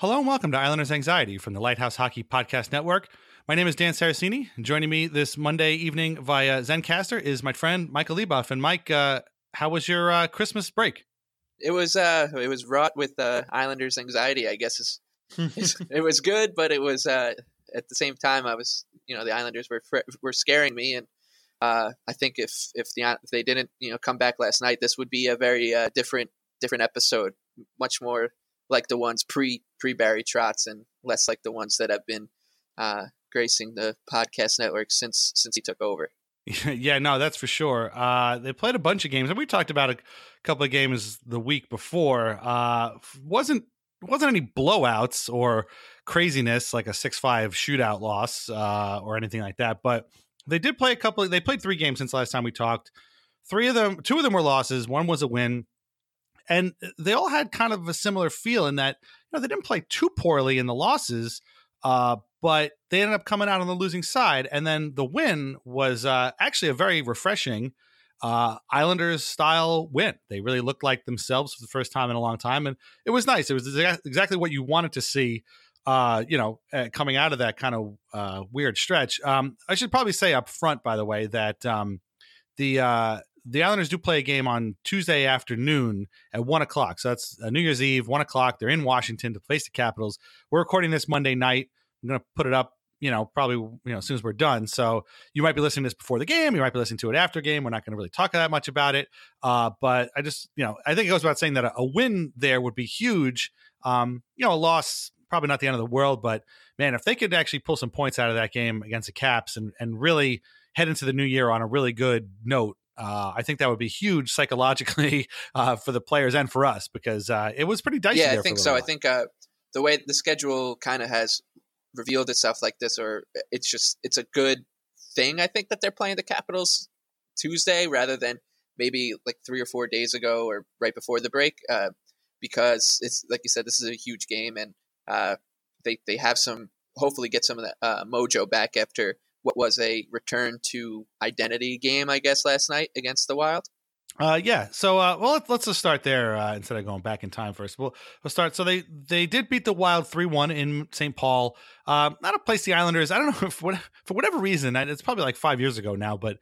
Hello and welcome to Islanders Anxiety from the Lighthouse Hockey Podcast Network. My name is Dan Saracini. Joining me this Monday evening via Zencastr is my friend Michael Leboff. And Mike, uh, how was your uh, Christmas break? It was uh, it was wrought with uh, Islanders anxiety. I guess is it was good, but it was uh, at the same time I was you know the Islanders were were scaring me, and uh, I think if if the if they didn't you know come back last night, this would be a very uh, different different episode, much more like the ones pre pre Barry Trotz and less like the ones that have been uh, gracing the podcast network since since he took over. yeah, no, that's for sure. Uh, they played a bunch of games, and we talked about a couple of games the week before. Uh, wasn't wasn't any blowouts or craziness like a six five shootout loss uh, or anything like that, but they did play a couple. Of, they played three games since last time we talked. Three of them, two of them were losses. One was a win, and they all had kind of a similar feel in that you know they didn't play too poorly in the losses. Uh, but they ended up coming out on the losing side. And then the win was uh, actually a very refreshing uh, Islanders style win. They really looked like themselves for the first time in a long time. And it was nice. It was exactly what you wanted to see, uh, you know, uh, coming out of that kind of uh, weird stretch. Um, I should probably say up front, by the way, that um, the. The Islanders do play a game on Tuesday afternoon at one o'clock. So that's uh, New Year's Eve, one o'clock. They're in Washington to face the Capitals. We're recording this Monday night. I'm going to put it up, you know, probably, you know, as soon as we're done. So you might be listening to this before the game. You might be listening to it after game. We're not going to really talk that much about it. Uh, but I just, you know, I think it goes without saying that a, a win there would be huge. Um, you know, a loss, probably not the end of the world, but man, if they could actually pull some points out of that game against the Caps and, and really head into the new year on a really good note, uh, I think that would be huge psychologically uh, for the players and for us because uh, it was pretty dicey. Yeah, I think so. I think uh, the way the schedule kind of has revealed itself like this, or it's just it's a good thing. I think that they're playing the Capitals Tuesday rather than maybe like three or four days ago or right before the break, uh, because it's like you said, this is a huge game, and uh, they they have some hopefully get some of that uh, mojo back after what was a return to identity game, I guess, last night against the Wild. Uh, yeah. So, uh, well, let's, let's just start there uh, instead of going back in time first. We'll, we'll start. So they they did beat the Wild three one in St. Paul. Uh, not a place the Islanders. I don't know if for whatever reason. It's probably like five years ago now, but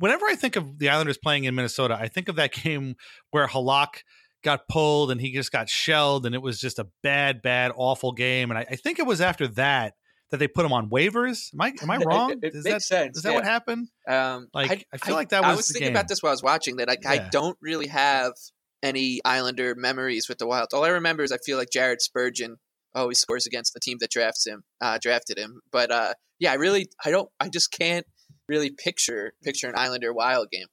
whenever I think of the Islanders playing in Minnesota, I think of that game where Halak got pulled and he just got shelled and it was just a bad, bad, awful game. And I, I think it was after that that they put him on waivers. Am I am I wrong? it, it is makes that, sense. Is that yeah. what happened? Um, like I, feel like that was. I was thinking game. about this while I was watching that. I, I don't really have any Islander memories with the Wild. All I remember is I feel like Jared Spurgeon always scores against the team that drafts him, uh, drafted him. But uh, yeah, I really, I don't, I just can't really picture picture an Islander Wild game.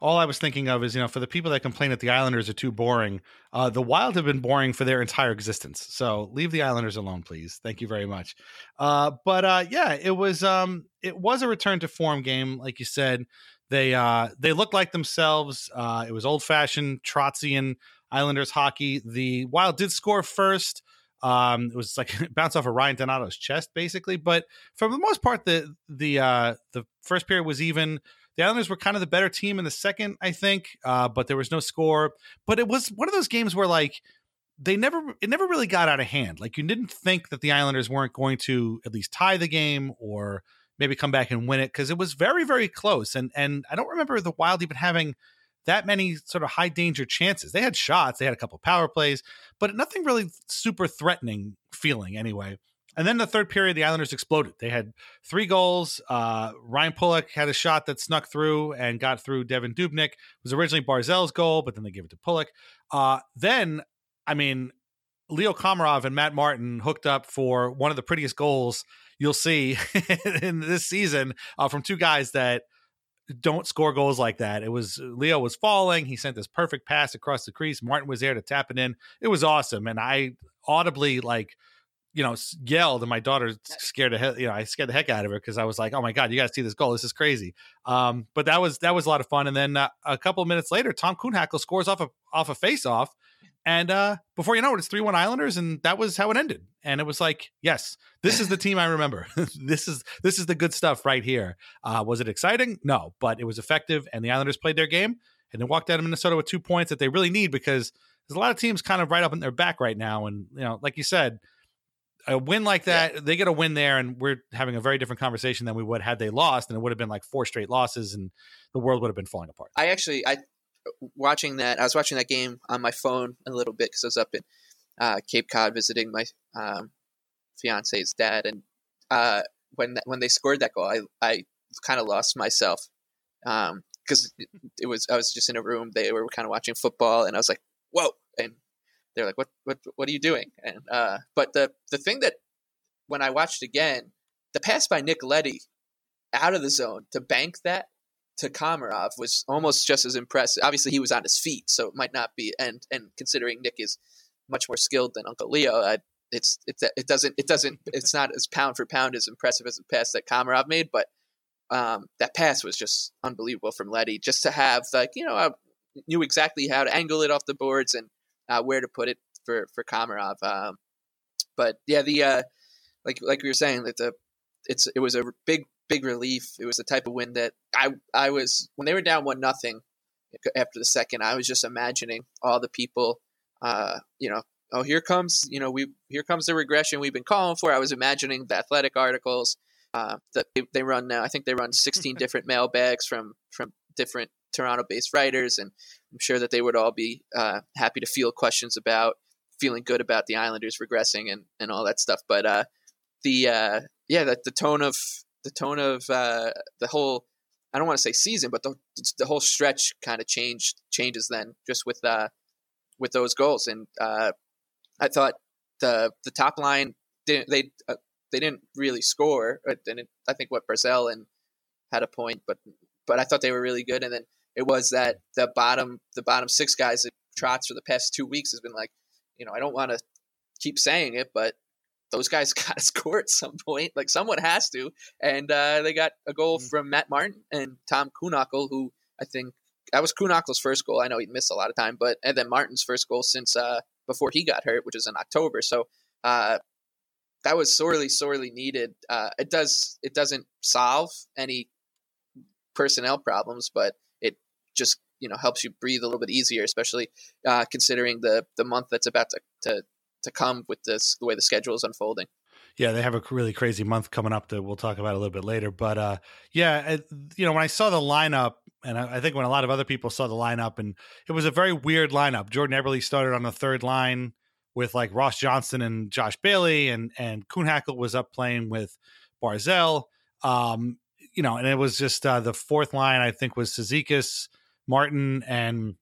All I was thinking of is, you know, for the people that complain that the Islanders are too boring, uh, the Wild have been boring for their entire existence. So leave the Islanders alone, please. Thank you very much. Uh, but uh, yeah, it was um, it was a return to form game, like you said. They uh, they looked like themselves. Uh, it was old fashioned Trotzian Islanders hockey. The Wild did score first. Um, it was like bounce off of Ryan Donato's chest, basically. But for the most part, the the uh, the first period was even. The Islanders were kind of the better team in the second, I think, uh, but there was no score. But it was one of those games where like they never it never really got out of hand. Like you didn't think that the Islanders weren't going to at least tie the game or maybe come back and win it because it was very very close. And and I don't remember the Wild even having that many sort of high danger chances. They had shots, they had a couple power plays, but nothing really super threatening feeling anyway. And then the third period, the Islanders exploded. They had three goals. Uh, Ryan Pulock had a shot that snuck through and got through Devan Dubnyk. It was originally Barzal's goal, but then they gave it to Pulock. Uh, then, I mean, Leo Komarov and Matt Martin hooked up for one of the prettiest goals you'll see in this season uh, from two guys that don't score goals like that. It was Leo was falling. He sent this perfect pass across the crease. Martin was there to tap it in. It was awesome. And I audibly like, you know, yelled and my daughter scared the heck, you know, I scared the heck out of her because I was like, oh my God, you got to see this goal. This is crazy. Um, but that was, that was a lot of fun. And then uh, a couple of minutes later, Tom Kuhnhackl scores off a, off a face off. And uh, before you know it, it's 3 1 Islanders. And that was how it ended. And it was like, yes, this is the team I remember. this is this is the good stuff right here. Uh, was it exciting? No, but it was effective. And the Islanders played their game and they walked out of Minnesota with two points that they really need because there's a lot of teams kind of right up in their back right now. And, you know, like you said, a win like that, they get a win there, and we're having a very different conversation than we would had they lost, and it would have been like four straight losses, and the world would have been falling apart. I actually, I watching that. I was watching that game on my phone a little bit because I was up in uh, Cape Cod visiting my um, fiance's dad, and uh, when that, when they scored that goal, I I kind of lost myself because it, it was I was just in a room. They were kind of watching football, and I was like, "Whoa!" and they're like, "What what what are you doing?" And uh, but the the thing that when I watched again, the pass by Nick Leddy out of the zone to bank that to Komarov was almost just as impressive. Obviously, he was on his feet, so it might not be. And and considering Nick is much more skilled than Uncle Leo, I, it's it's it doesn't it doesn't it's not as pound for pound as impressive as the pass that Komarov made, but um, that pass was just unbelievable from Leddy. Just to have like you know I knew exactly how to angle it off the boards and uh, where to put it for for Komarov. Um, but yeah, the uh, like like we were saying that the it's it was a big big relief. It was the type of win that I I was when they were down one nothing after the second. I was just imagining all the people, uh, you know, oh here comes you know we here comes the regression we've been calling for. I was imagining the athletic articles uh, that they, they run now. I think they run 16 different mailbags from from different Toronto-based writers, and I'm sure that they would all be uh, happy to field questions about feeling good about the Islanders regressing and, and all that stuff. But uh, the uh, yeah, the, the tone of the tone of uh, the whole I don't want to say season, but the the whole stretch kind of changed changes then just with uh, with those goals. And uh, I thought the the top line didn't they they didn't really score. Didn't, I think what Barzal and had a point, but but I thought they were really good. And then it was that the bottom the bottom six guys that Trotz for the past two weeks has been like, you know, I don't want to keep saying it, but those guys got to score at some point. Like someone has to, and uh, they got a goal mm-hmm. from Matt Martin and Tom Kuhnhackl, who I think that was Kuhnhackl's first goal. I know he missed a lot of time, but and then Martin's first goal since uh, before he got hurt, which was in October. So uh, that was sorely, sorely needed. Uh, it does it doesn't solve any personnel problems, but just you know helps you breathe a little bit easier, especially uh, considering the the month that's about to, to to come with this the way the schedule is unfolding. Yeah, they have a really crazy month coming up that we'll talk about a little bit later. But uh, yeah, you know, when I saw the lineup, and I, I, think when a lot of other people saw the lineup, and it was a very weird lineup. Jordan Eberle started on the third line with like Ross Johnston and Josh Bailey, and and Kuhnhackl was up playing with Barzal. Um, you know, and it was just uh, the fourth line. I think was Cizikas, Martin, and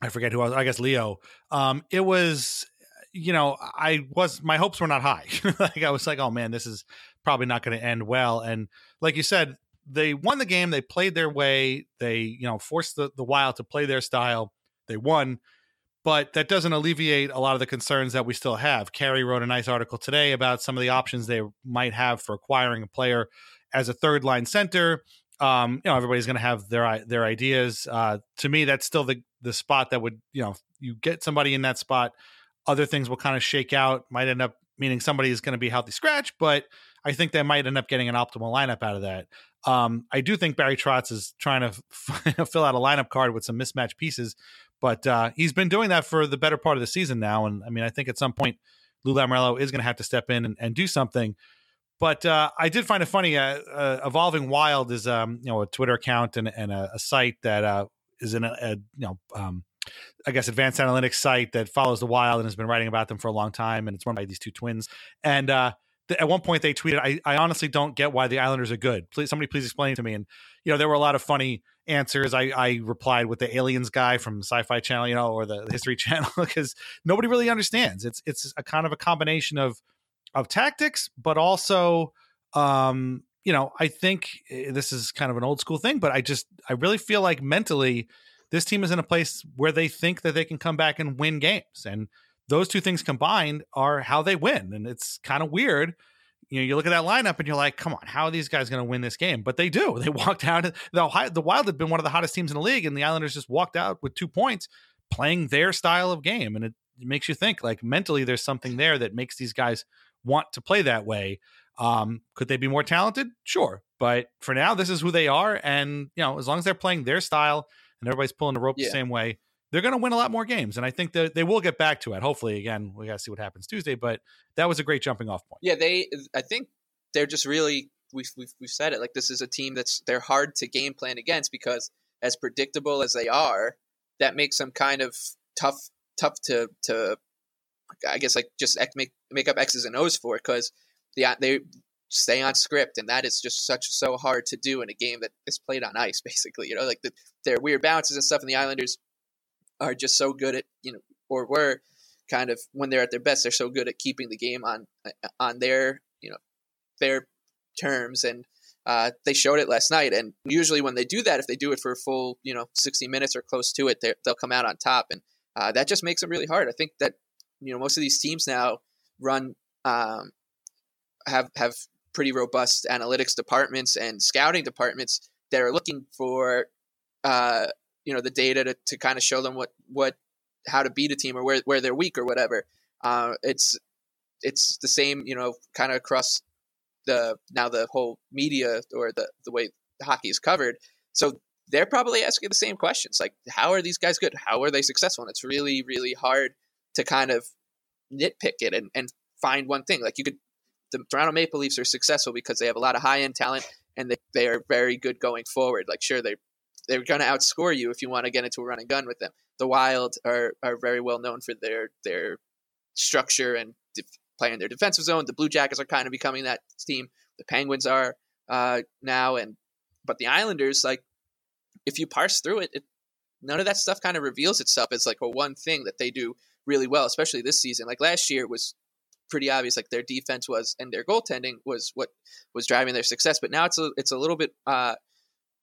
I forget who else. I guess Leo. Um, it was, you know, I was my hopes were not high. like I was like, oh man, this is probably not going to end well. And like you said, they won the game. They played their way. They, you know, forced the, the Wild to play their style. They won, but that doesn't alleviate a lot of the concerns that we still have. Carey wrote a nice article today about some of the options they might have for acquiring a player as a third line center. Um, you know, everybody's going to have their their ideas. Uh, to me, that's still the the spot that would, you know, you get somebody in that spot. Other things will kind of shake out. Might end up meaning somebody is going to be healthy scratch, but I think they might end up getting an optimal lineup out of that. Um, I do think Barry Trotz is trying to f- fill out a lineup card with some mismatched pieces, but uh, he's been doing that for the better part of the season now. And I mean, I think at some point Lou Lamoriello is going to have to step in and, and do something. But uh, I did find it funny. Uh, uh, Evolving Wild is um, you know a Twitter account and, and a, a site that uh, is in a, a you know um, I guess advanced analytics site that follows the Wild and has been writing about them for a long time. And it's run by these two twins. And uh, at one point they tweeted, I, I honestly don't get why the Islanders are good. Please, somebody please explain to me. And, you know, there were a lot of funny answers. I, I replied with the aliens guy from sci-fi channel, you know, or the, the history channel, because nobody really understands. It's, it's a kind of a combination of, of tactics, but also, um, you know, I think eh, this is kind of an old school thing, but I just, I really feel like mentally this team is in a place where they think that they can come back and win games. And, those two things combined are how they win. And it's kind of weird. You know, you look at that lineup and you're like, come on, how are these guys going to win this game? But they do. They walked out. The, the Wild had been one of the hottest teams in the league, and the Islanders just walked out with two points playing their style of game. And it, it makes you think like mentally there's something there that makes these guys want to play that way. Um, could they be more talented? Sure. But for now, this is who they are. And, you know, as long as they're playing their style and everybody's pulling the rope yeah. the same way, they're going to win a lot more games. And I think that they will get back to it. Hopefully, again, we got to see what happens Tuesday, but that was a great jumping off point. Yeah, they, I think they're just really, we've, we've, we've said it, like this is a team that's, they're hard to game plan against because as predictable as they are, that makes them kind of tough, tough to, to, I guess like just make, make up X's and O's for because the, they stay on script and that is just such so hard to do in a game that is played on ice basically you know like the, their weird bounces and stuff and the islanders are just so good at you know or were kind of when they're at their best they're so good at keeping the game on on their you know their terms and uh, they showed it last night and usually when they do that if they do it for a full you know 60 minutes or close to it they'll come out on top and uh, that just makes it really hard. I think that you know most of these teams now run um, have have pretty robust analytics departments and scouting departments that are looking for uh, you know the data to, to kind of show them what what how to beat a team or where where they're weak or whatever. Uh, it's it's the same you know kind of across the now the whole media or the the way hockey is covered. So they're probably asking the same questions like how are these guys good? How are they successful? And it's really really hard to kind of nitpick it and, and find one thing. Like you could the Toronto Maple Leafs are successful because they have a lot of high end talent and they, they are very good going forward. Like sure they they're going to outscore you if you want to get into a running gun with them. The Wild are are very well known for their their structure and de- playing their defensive zone. The Blue Jackets are kind of becoming that team. The Penguins are uh, now, and but the Islanders, like if you parse through it, it, none of that stuff kind of reveals itself as like a one thing that they do really well, especially this season. Like last year was pretty obvious, like their defense was and their goaltending was what was driving their success. But now it's a it's a little bit uh,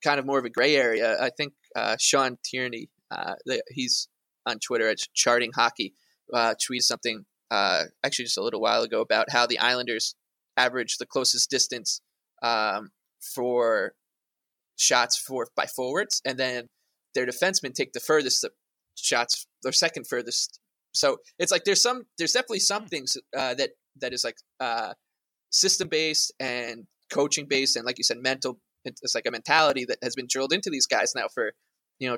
kind of more of a gray area. I think uh, Sean Tierney, uh, he's on Twitter at Charting Hockey, uh, tweeted something uh, actually just a little while ago about how the Islanders average the closest distance um, for shots for by forwards, and then their defensemen take the furthest shots, their second furthest. So it's like there's some, there's definitely some hmm. things uh, that that is like uh, system based and coaching based, and like you said, mental it's like a mentality that has been drilled into these guys now for you know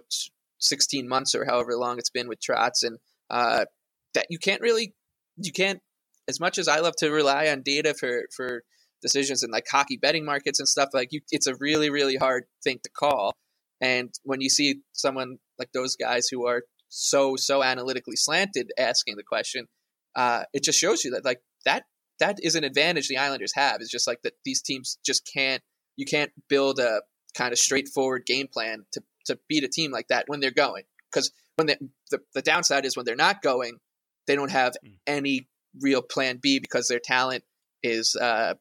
16 months or however long it's been with Trotz, and uh, that you can't really you can't as much as I love to rely on data for for decisions in like hockey betting markets and stuff like you it's a really really hard thing to call And when you see someone like those guys who are so so analytically slanted asking the question, uh, it just shows you that like that that is an advantage the Islanders have. It's just like that these teams just can't you can't build a kind of straightforward game plan to to beat a team like that when they're going because when they, the the downside is when they're not going, they don't have any real plan B because their talent is uh,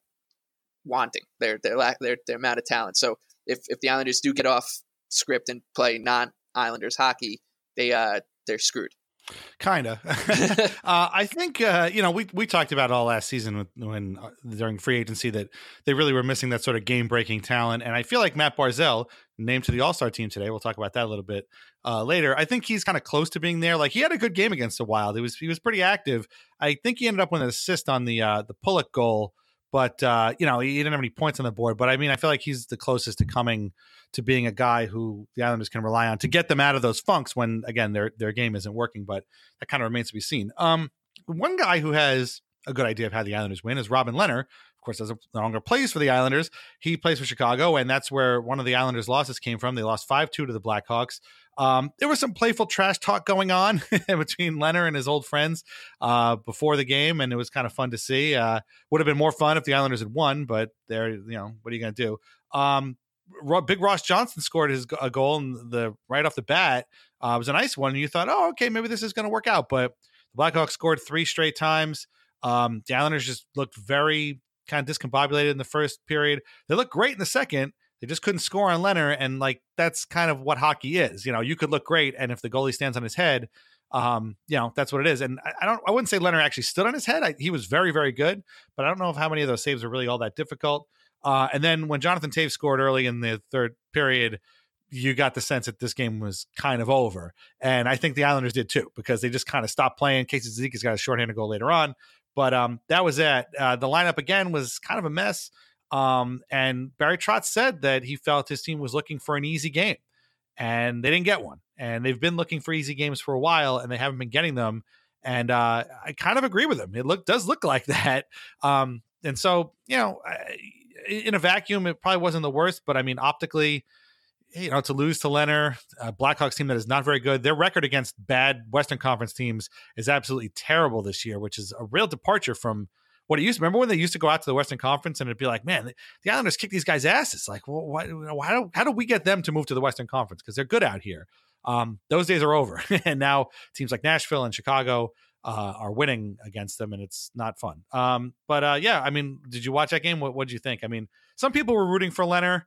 wanting their their lack their their amount of talent. So if if the Islanders do get off script and play non Islanders hockey, they uh they're screwed. Kinda. uh, I think uh, you know we we talked about all last season when, when uh, during free agency that they really were missing that sort of game breaking talent, and I feel like Matt Barzal named to the All Star team today. We'll talk about that a little bit uh, later. I think he's kind of close to being there. Like he had a good game against the Wild. He was he was pretty active. I think he ended up with an assist on the uh, the Pulock goal, but uh, you know he didn't have any points on the board. But I mean, I feel like he's the closest to coming to being a guy who the Islanders can rely on to get them out of those funks when again their their game isn't working. But that kind of remains to be seen. Um, one guy who has a good idea of how the Islanders win is Robin Lehner. Of course, doesn't longer plays for the Islanders. He plays for Chicago, and that's where one of the Islanders' losses came from. They lost five two to the Blackhawks. Um, there was some playful trash talk going on between Lehner and his old friends uh, before the game, and it was kind of fun to see. Uh, would have been more fun if the Islanders had won, but they're you know what are you going to do? Um, Big Ross Johnston scored his a goal and the right off the bat uh, was a nice one. And you thought, oh, okay, maybe this is going to work out. But the Blackhawks scored three straight times. Um, the Islanders just looked very kind of discombobulated in the first period. They looked great in the second. They just couldn't score on Lehner, and like that's kind of what hockey is. You know, you could look great, and if the goalie stands on his head, um, you know that's what it is. And I, I don't, I wouldn't say Lehner actually stood on his head. I, he was very, very good, but I don't know if how many of those saves are really all that difficult. Uh, and then when Jonathan Toews scored early in the third period, you got the sense that this game was kind of over. And I think the Islanders did too, because they just kind of stopped playing. Casey Cizikas got a shorthanded goal later on. But um, that was it. Uh, the lineup again was kind of a mess. Um, and Barry Trotz said that he felt his team was looking for an easy game, and they didn't get one. And they've been looking for easy games for a while, and they haven't been getting them. And uh, I kind of agree with him. It look does look like that. Um, and so you know, in a vacuum, it probably wasn't the worst. But I mean, optically, you know, to lose to Lehner, a Blackhawks team that is not very good. Their record against bad Western Conference teams is absolutely terrible this year, which is a real departure from what it used. To remember when they used to go out to the Western Conference and it'd be like, man, the Islanders kick these guys' asses. Like, well, why, why do, how do we get them to move to the Western Conference? Because they're good out here. Um, those days are over, and now teams like Nashville and Chicago uh, are winning against them, and it's not fun. Um, but uh, yeah, I mean, did you watch that game? What did you think? I mean, some people were rooting for Lehner.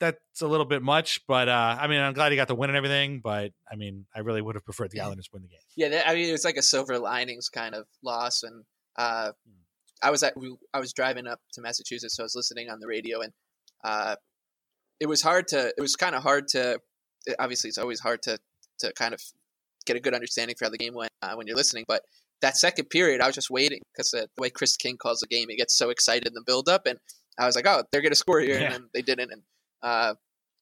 That's a little bit much, but uh, I mean, I'm glad he got the win and everything. But I mean, I really would have preferred the Islanders win the game. Yeah, I mean, it was like a silver linings kind of loss, and uh, I was at I was driving up to Massachusetts, so I was listening on the radio, and uh, it was hard to it was kind of hard to obviously it's always hard to to kind of get a good understanding for how the game went uh, when you're listening, but that second period, I was just waiting because uh, the way Chris King calls the game, he gets so excited in the build up, and I was like, oh, they're gonna score here, yeah. and they didn't, and uh,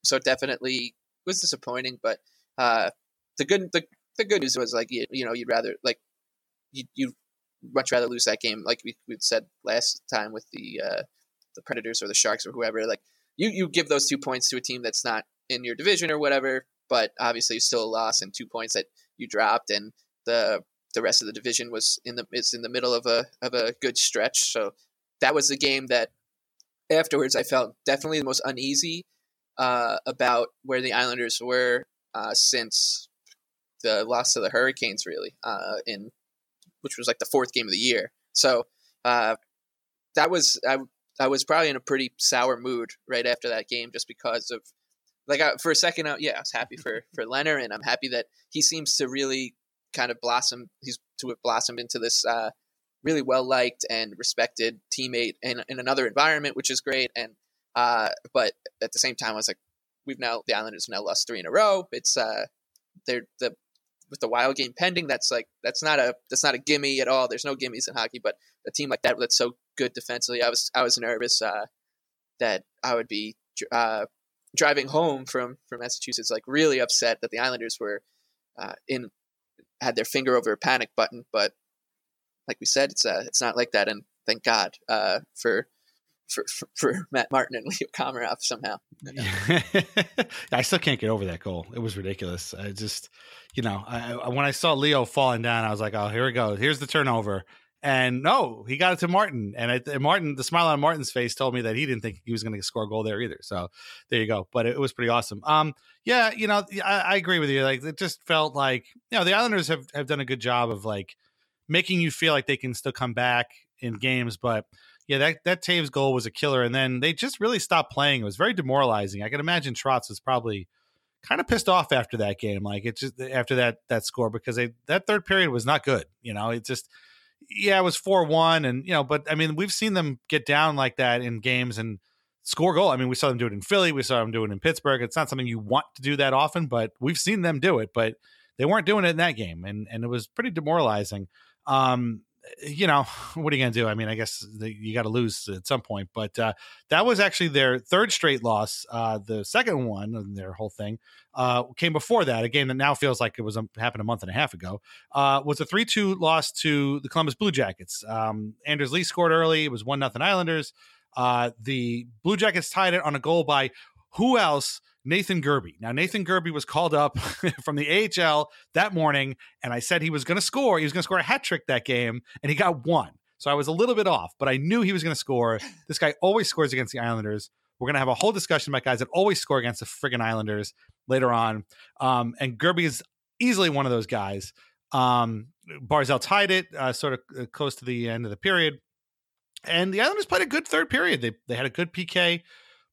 so it definitely was disappointing. But uh, the good the, the good news was like you, you know you'd rather like you you much rather lose that game like we we said last time with the uh, the Predators or the Sharks or whoever like you you give those two points to a team that's not in your division or whatever, but obviously still a loss and two points that you dropped and the the rest of the division was in the is in the middle of a of a good stretch. So that was the game that afterwards I felt definitely the most uneasy uh, about where the Islanders were uh, since the loss to the Hurricanes, really, uh, in which was like the fourth game of the year. So uh, that was I, I was probably in a pretty sour mood right after that game, just because of like I, for a second, I, yeah, I was happy for for Lehner, and I'm happy that he seems to really kind of blossom. He's to have blossomed into this uh, really well liked and respected teammate in, in another environment, which is great. And uh, but at the same time, I was like, we've now the Islanders now lost three in a row. It's uh, they're the with the wild game pending. That's like that's not a that's not a gimme at all. There's no gimmies in hockey, but a team like that that's so good defensively, I was I was nervous uh, that I would be uh, driving home from from Massachusetts, like really upset that the Islanders were uh, in had their finger over a panic button. But like we said, it's uh, it's not like that, and thank God uh, for for, for, for Matt Martin and Leo Komarov somehow. I still can't get over that goal. It was ridiculous. I just, you know, I, when I saw Leo falling down, I was like, oh, here we go. Here's the turnover. And no, he got it to Martin. And, I, and Martin, the smile on Martin's face told me that he didn't think he was going to score a goal there either. So there you go. But it, it was pretty awesome. Um, yeah, you know, I, I agree with you. Like it just felt like, you know, the Islanders have, have done a good job of like making you feel like they can still come back in games, but yeah, that that Toews goal was a killer, and then they just really stopped playing. It was very demoralizing. I can imagine Trotz was probably kind of pissed off after that game, like it just after that that score because they that third period was not good. You know, it just yeah, it was four one, and you know, but I mean, we've seen them get down like that in games and score goal. I mean, we saw them do it in Philly, we saw them do it in Pittsburgh. It's not something you want to do that often, but we've seen them do it. But they weren't doing it in that game, and and it was pretty demoralizing. Um, you know, what are you going to do? I mean, I guess the, you got to lose at some point, but uh, that was actually their third straight loss. Uh, the second one and their whole thing uh, came before that. A game that now feels like it was a, happened a month and a half ago. Uh, was a three-two loss to the Columbus Blue Jackets. Um, Anders Lee scored early. It was one nothing Islanders. Uh, the Blue Jackets tied it on a goal by who else Nathan Gerbe. Now, Nathan Gerbe was called up from the AHL that morning, and I said he was going to score. He was going to score a hat trick that game, and he got one. So I was a little bit off, but I knew he was going to score. This guy always scores against the Islanders. We're going to have a whole discussion about guys that always score against the friggin' Islanders later on. Um, and Gerbe is easily one of those guys. Um, Barzal tied it uh, sort of uh, close to the end of the period. And the Islanders played a good third period. They, they had a good PK.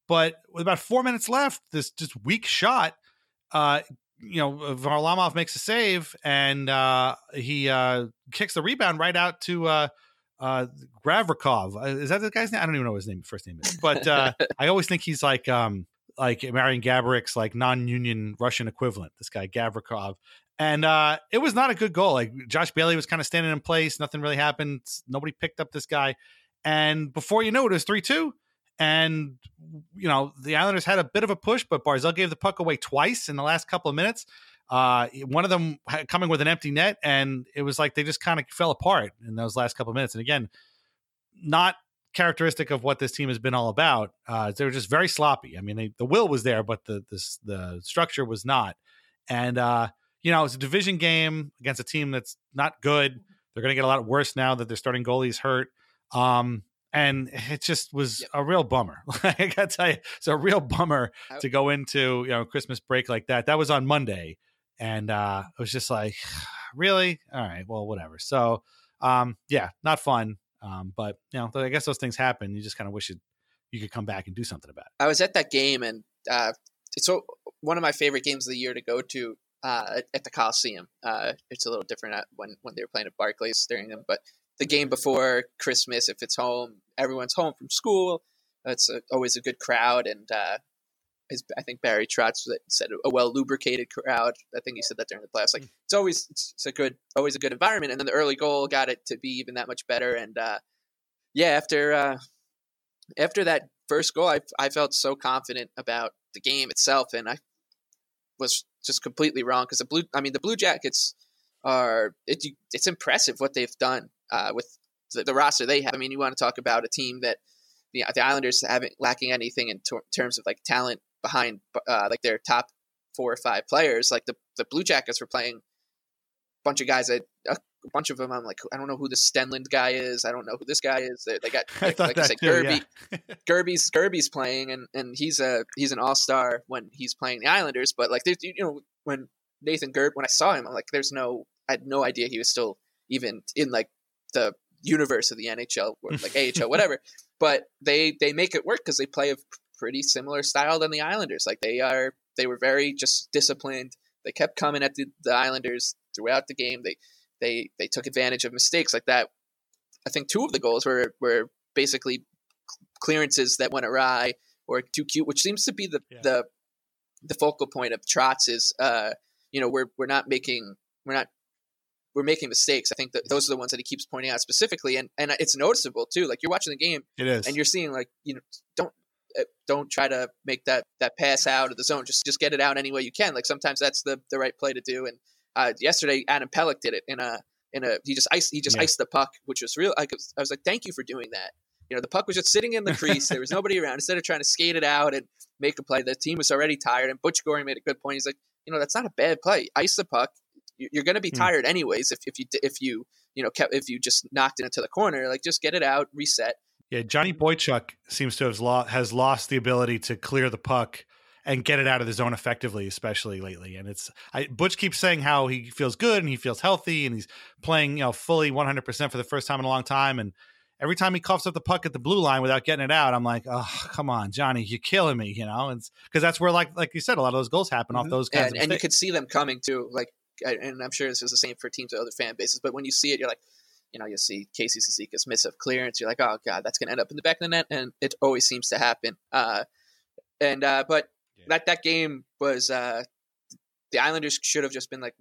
But with about four minutes left, this just weak shot, uh, you know, Varlamov makes a save and uh, he uh, kicks the rebound right out to uh, uh, Gavrikov. Uh, is that the guy's name? I don't even know what his name first name is, but uh, I always think he's like um, like Marian Gaborik's like non-union Russian equivalent. This guy Gavrikov, and uh, it was not a good goal. Like Josh Bailey was kind of standing in place. Nothing really happened. Nobody picked up this guy, and before you know it, it was three two. And, you know, the Islanders had a bit of a push, but Barzal gave the puck away twice in the last couple of minutes. Uh, one of them coming with an empty net, and it was like they just kind of fell apart in those last couple of minutes. And again, not characteristic of what this team has been all about. Uh, they were just very sloppy. I mean, they, the will was there, but the, the the structure was not. And uh, you know, it's a division game against a team that's not good. They're going to get a lot worse now that their starting goalie's hurt. Um, and it just was yep. a real bummer. I gotta tell you, it's a real bummer to go into you know Christmas break like that. That was on Monday, and uh, it was just like, really, all right, well, whatever. So, um, yeah, not fun. Um, but you know, I guess those things happen. You just kind of wish it, you could come back and do something about it. I was at that game, and uh, it's one of my favorite games of the year to go to uh, at the Coliseum. Uh, it's a little different when when they were playing at Barclays during them, but the game before Christmas, if it's home, everyone's home from school. It's a, always a good crowd, and uh, I think Barry Trotz said a well lubricated crowd. I think he said that during the playoffs. Like hmm. it's always it's, it's, a good, always a good environment. And then the early goal got it to be even that much better. And uh, yeah, after uh, after that first goal, I I felt so confident about the game itself, and I was just completely wrong because the blue. I mean, the Blue Jackets are it, it's impressive what they've done uh, with the, the, roster they have. I mean, you want to talk about a team that the, the Islanders haven't lacking anything in t- terms of like talent behind uh, like their top four or five players. Like the the Blue Jackets were playing a bunch of guys that a bunch of them. I'm like, I don't know who the Stenlund guy is. I don't know who this guy is. They, they got like, like I said, Gerbe. Yeah. Gerbe's Gerbe's playing, and and he's a he's an all star when he's playing the Islanders. But like, there's you know when Nathan Gerbe when I saw him, I'm like, there's no I had no idea he was still even in like the universe of the NHL or like AHL, whatever. But they they make it work because they play a pretty similar style than the Islanders. Like they are, they were very just disciplined. They kept coming at the, the Islanders throughout the game. They they they took advantage of mistakes like that. I think two of the goals were were basically clearances that went awry or too cute, which seems to be the yeah. the the focal point of Trotz is uh, you know we're we're not making we're not we're making mistakes. I think that those are the ones that he keeps pointing out specifically, and and it's noticeable too. Like you're watching the game, it is, and you're seeing like you know don't uh, don't try to make that that pass out of the zone. Just just get it out any way you can. Like sometimes that's the the right play to do. And uh, yesterday, Adam Pelech did it in a in a he just iced he just yeah. iced the puck, which was real. I was, I was like, thank you for doing that You know, the puck was just sitting in the crease. there was nobody around. Instead of trying to skate it out and make a play, the team was already tired. And Butch Goring made a good point. He's like, you know, that's not a bad play. Ice the puck. You're going to be tired anyways if, if you if you you know kept if you just knocked it into the corner. Like just get it out, reset. Yeah, Johnny Boychuk seems to have lo- has lost the ability to clear the puck and get it out of the zone effectively, especially lately. And it's I, Butch keeps saying how he feels good and he feels healthy and he's playing you know fully 100 percent for the first time in a long time. And every time he coughs up the puck at the blue line without getting it out, I'm like, oh come on, Johnny, you're killing me, you know. Because that's where like like you said, a lot of those goals happen mm-hmm. off those guys. And, and you could see them coming too, like. And I'm sure this is the same for teams with other fan bases, but when you see it, you're like, you know, you see Casey Cizikas miss a clearance. You're like, oh god, that's going to end up in the back of the net, and it always seems to happen. Uh, and uh, but that that game was uh, the Islanders should have just been like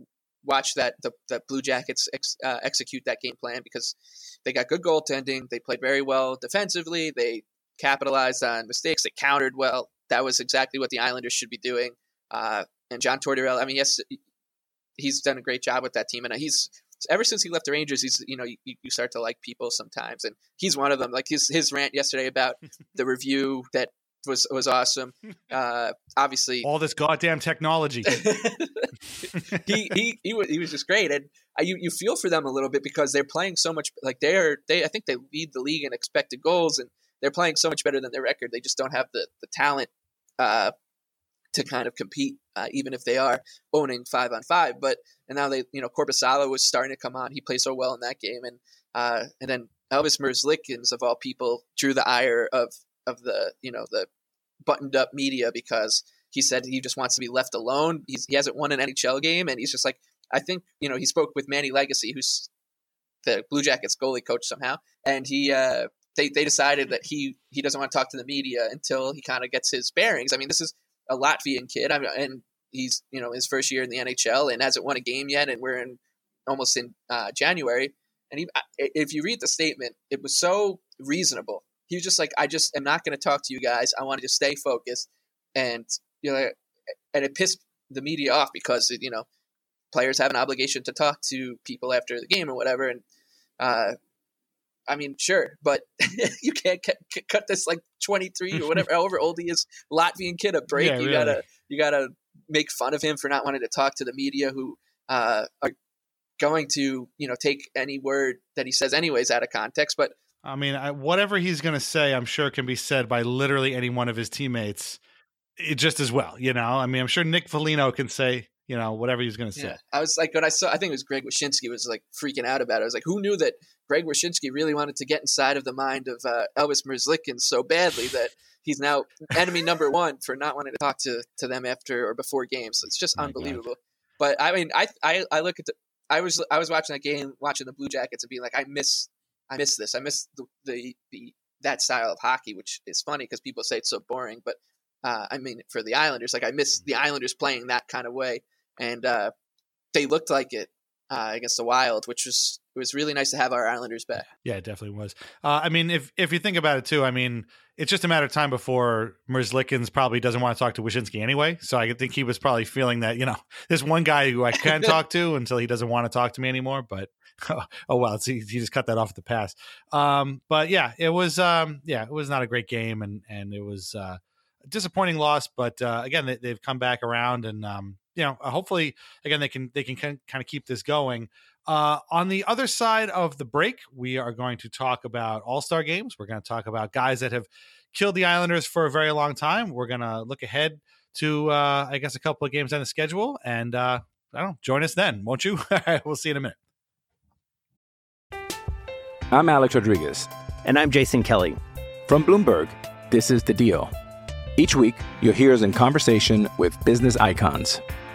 watch that the, the Blue Jackets ex, uh, execute that game plan because they got good goaltending. They played very well defensively. They capitalized on mistakes. They countered well. That was exactly what the Islanders should be doing. Uh, and John Tortorella, I mean, yes, he's done a great job with that team, and he's ever since he left the Rangers, he's you know you, you start to like people sometimes, and he's one of them. Like his his rant yesterday about the review that was was awesome. Uh, obviously, all this goddamn technology. he he he was he was just great, and uh, you you feel for them a little bit because they're playing so much. Like they're they I think they lead the league in expected goals, and they're playing so much better than their record. They just don't have the the talent uh, to kind of compete, uh, even if they are owning five on five. But and now they you know Korpisalo was starting to come on. He played so well in that game, and uh, and then Elvis Merzlikins of all people drew the ire of of the you know the buttoned up media because he said he just wants to be left alone. He's, he hasn't won an NHL game, and he's just like, I think you know he spoke with Manny Legace, who's the Blue Jackets goalie coach somehow, and he uh, they they decided that he he doesn't want to talk to the media until he kind of gets his bearings. I mean, this is a Latvian kid, I mean, and he's you know his first year in the NHL and hasn't won a game yet, and we're in almost in uh, January. And he, if you read the statement, it was so reasonable he was just like, I just am not going to talk to you guys. I want to just stay focused. And, you know, and it pissed the media off because, you know, players have an obligation to talk to people after the game or whatever. And, uh, I mean, sure, but you can't c- cut this like 23 or whatever, however old he is, Latvian kid a break. Yeah, you really. gotta, you gotta make fun of him for not wanting to talk to the media who, uh, are going to, you know, take any word that he says anyways out of context. But I mean, I, whatever he's going to say, I'm sure can be said by literally any one of his teammates it, just as well. You know, I mean, I'm sure Nick Foligno can say, you know, whatever he was going to say. Yeah. I was like, when I saw, I think it was Greg Wyshynski was like freaking out about it. I was like, who knew that Greg Wyshynski really wanted to get inside of the mind of uh, Elvis Merzlikins so badly that he's now enemy number one for not wanting to talk to, to them after or before games. It's just unbelievable. But I mean, I, I, I look at the, I was I was watching that game, watching the Blue Jackets, and being like, I miss I miss this. I miss the the, the that style of hockey, which is funny because people say it's so boring. But uh, I mean, for the Islanders, like I miss the Islanders playing that kind of way, and uh, they looked like it uh, against the Wild, which was it was really nice to have our Islanders back. Yeah, it definitely was. Uh, I mean, if if you think about it too, I mean, it's just a matter of time before Merzlikins probably doesn't want to talk to Wyshynski anyway. So I think he was probably feeling that you know, there's one guy who I can talk to until he doesn't want to talk to me anymore. But oh well, he, he just cut that off at the pass. Um, but yeah, it was um, yeah, it was not a great game, and and it was uh, a disappointing loss. But uh, again, they, have come back around, and um, you know, hopefully, again, they can they can kind of keep this going. Uh, on the other side of the break, we are going to talk about All Star games. We're going to talk about guys that have killed the Islanders for a very long time. We're going to look ahead to, uh, I guess, a couple of games on the schedule, and uh, I don't know, join us then, won't you? we'll see you in a minute. I'm Alex Rodriguez. And I'm Jason Kelly. From Bloomberg, this is The Deal. Each week, you'll hear us in conversation with business icons.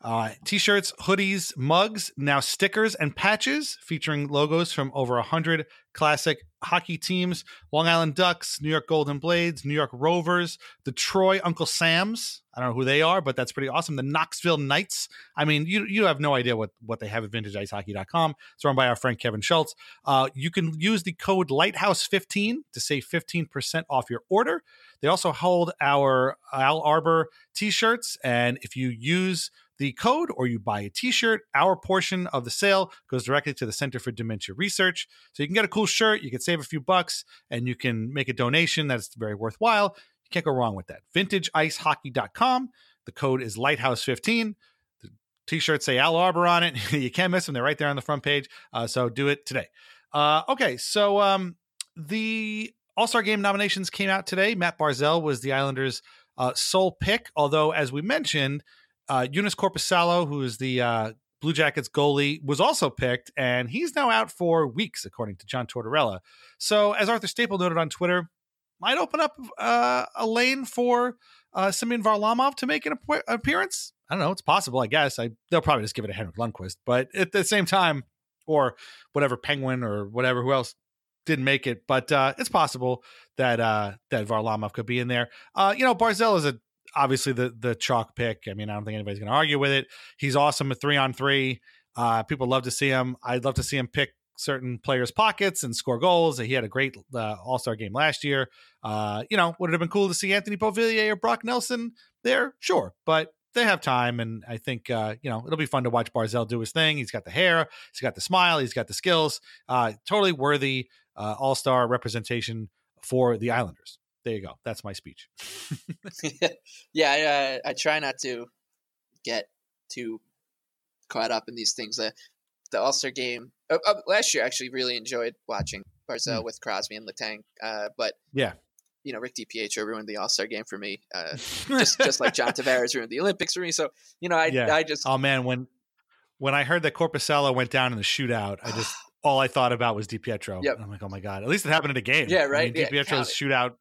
Uh, t-shirts, hoodies, mugs, now stickers and patches featuring logos from over 100 classic hockey teams. Long Island Ducks, New York Golden Blades, New York Rovers, the Troy Uncle Sams. I don't know who they are, but that's pretty awesome. The Knoxville Knights. I mean, you you have no idea what, what they have at vintageicehockey.com. It's run by our friend Kevin Schultz. Uh, you can use the code Lighthouse15 to save 15% off your order. They also hold our Al Arbour t-shirts, and if you use the code or you buy a t-shirt our portion of the sale goes directly to the center for dementia research. So you can get a cool shirt you can save a few bucks and you can make a donation that's very worthwhile. You can't go wrong with that. vintageicehockey.com the code is lighthouse15 the t-shirts say al arbour on it. You can't miss them. They're right there on the front page. Uh, so do it today. Uh, okay so um, the all-star game nominations came out today. Matt barzal was the islanders uh, sole pick although as we mentioned uh, Joonas Korpisalo, who is the uh, Blue Jackets goalie, was also picked, and he's now out for weeks, according to John Tortorella. So, as Arthur Staple noted on Twitter, might open up uh, a lane for uh, Semyon Varlamov to make an ap- appearance. I don't know; it's possible, I guess. I they'll probably just give it to Henrik Lundqvist, but at the same time, or whatever Penguin or whatever who else didn't make it, but uh, it's possible that uh, that Varlamov could be in there. Uh, you know, Barzal is a obviously the the chalk pick. I mean, I don't think anybody's going to argue with it. He's awesome at three on three. Uh, people love to see him. I'd love to see him pick certain players' pockets and score goals. He had a great uh, All Star game last year. Uh, you know, would it have been cool to see Anthony Beauvillier or Brock Nelson there? Sure, but they have time, and I think uh, you know it'll be fun to watch Barzal do his thing. He's got the hair, he's got the smile, he's got the skills. Uh, totally worthy uh, All Star representation for the Islanders there you go. That's my speech. yeah, I, uh, I try not to get too caught up in these things. The the All Star game uh, uh, last year, I actually really enjoyed watching Barzal mm. with Crosby and Letang. Uh, but yeah, you know, Rick DiPietro ruined the All Star game for me, uh, just just like John Tavares ruined the Olympics for me. So you know, I yeah. I just oh man when when I heard that Korpisalo went down in the shootout, I just all I thought about was DiPietro. Yep. I'm like, oh my god! At least it happened in a game. Yeah, right. I mean, DiPietro's shootout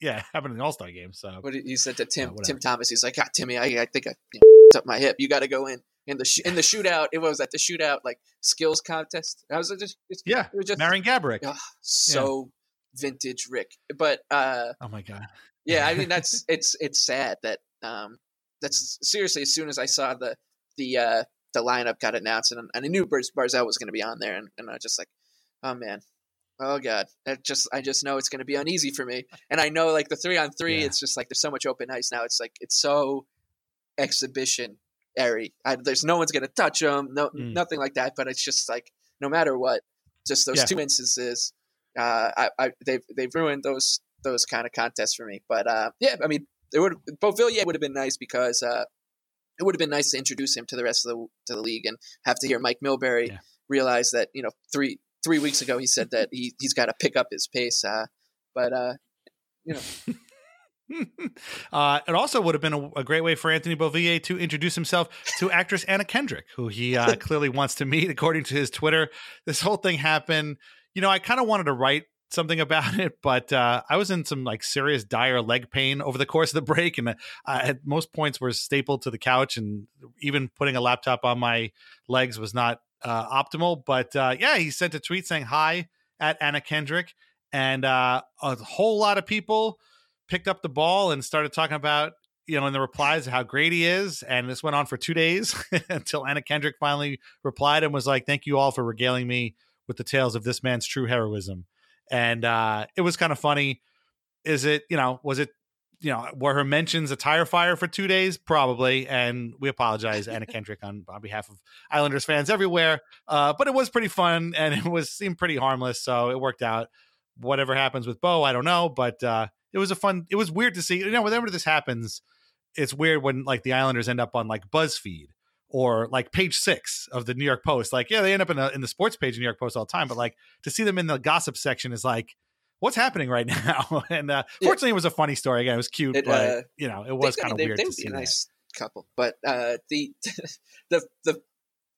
yeah, happened in the All Star game. So, but he said to Tim uh, Tim Thomas, he's like, "God, Timmy, I, I think I you know, up my hip. You got to go in in the sh- in the shootout. It was at the shootout like skills contest. I was just yeah, it was just Marian Gaborik. Oh, so yeah. vintage Rick, but uh, oh my god, yeah. I mean, that's it's it's sad that um that's seriously. As soon as I saw the the uh the lineup got announced and, and I knew Barzal was going to be on there, and, and I was just like, oh man, Oh god, that just I just know it's going to be uneasy for me, and I know like the three on three, yeah. it's just like there's so much open ice now. It's like it's so exhibition airy. there's no one's going to touch them, no mm. nothing like that. But it's just like no matter what, just those yeah. two instances, uh, I, I they've they've ruined those those kind of contests for me. But uh, yeah, I mean, it would Beauvillier would have been nice because uh, it would have been nice to introduce him to the rest of the to the league and have to hear Mike Milbury yeah. realize that you know three three weeks ago he said that he he's got to pick up his pace. Uh, but uh, you know. uh, it also would have been a, a, great way for Anthony Beauvillier to introduce himself to actress Anna Kendrick, who he uh, clearly wants to meet, according to his Twitter. This whole thing happened. You know, I kind of wanted to write something about it, but uh, I was in some like serious dire leg pain over the course of the break, and I at most points were stapled to the couch, and even putting a laptop on my legs was not uh, optimal. But uh, yeah, he sent a tweet saying hi at Anna Kendrick, and uh, a whole lot of people picked up the ball and started talking about you know in the replies how great he is. And this went on for two days until Anna Kendrick finally replied and was like, "Thank you all for regaling me with the tales of this man's true heroism." And uh, it was kind of funny. Is it you know was it you know, were her mentions a tire fire for two days? Probably. And we apologize, Anna Kendrick, on, on behalf of Islanders fans everywhere. Uh, but it was pretty fun and it was seemed pretty harmless. So it worked out. Whatever happens with Bo, I don't know. But uh, it was a fun, it was weird to see. You know, whenever this happens, it's weird when like the Islanders end up on like BuzzFeed or like page six of the New York Post. Like, yeah, they end up in, a, in the sports page of New York Post all the time. But like to see them in the gossip section is like, what's happening right now? and uh, fortunately, it was a funny story. Again, it was cute, It, but uh, you know, it was kind of weird they to see a that. nice couple. But uh, the the the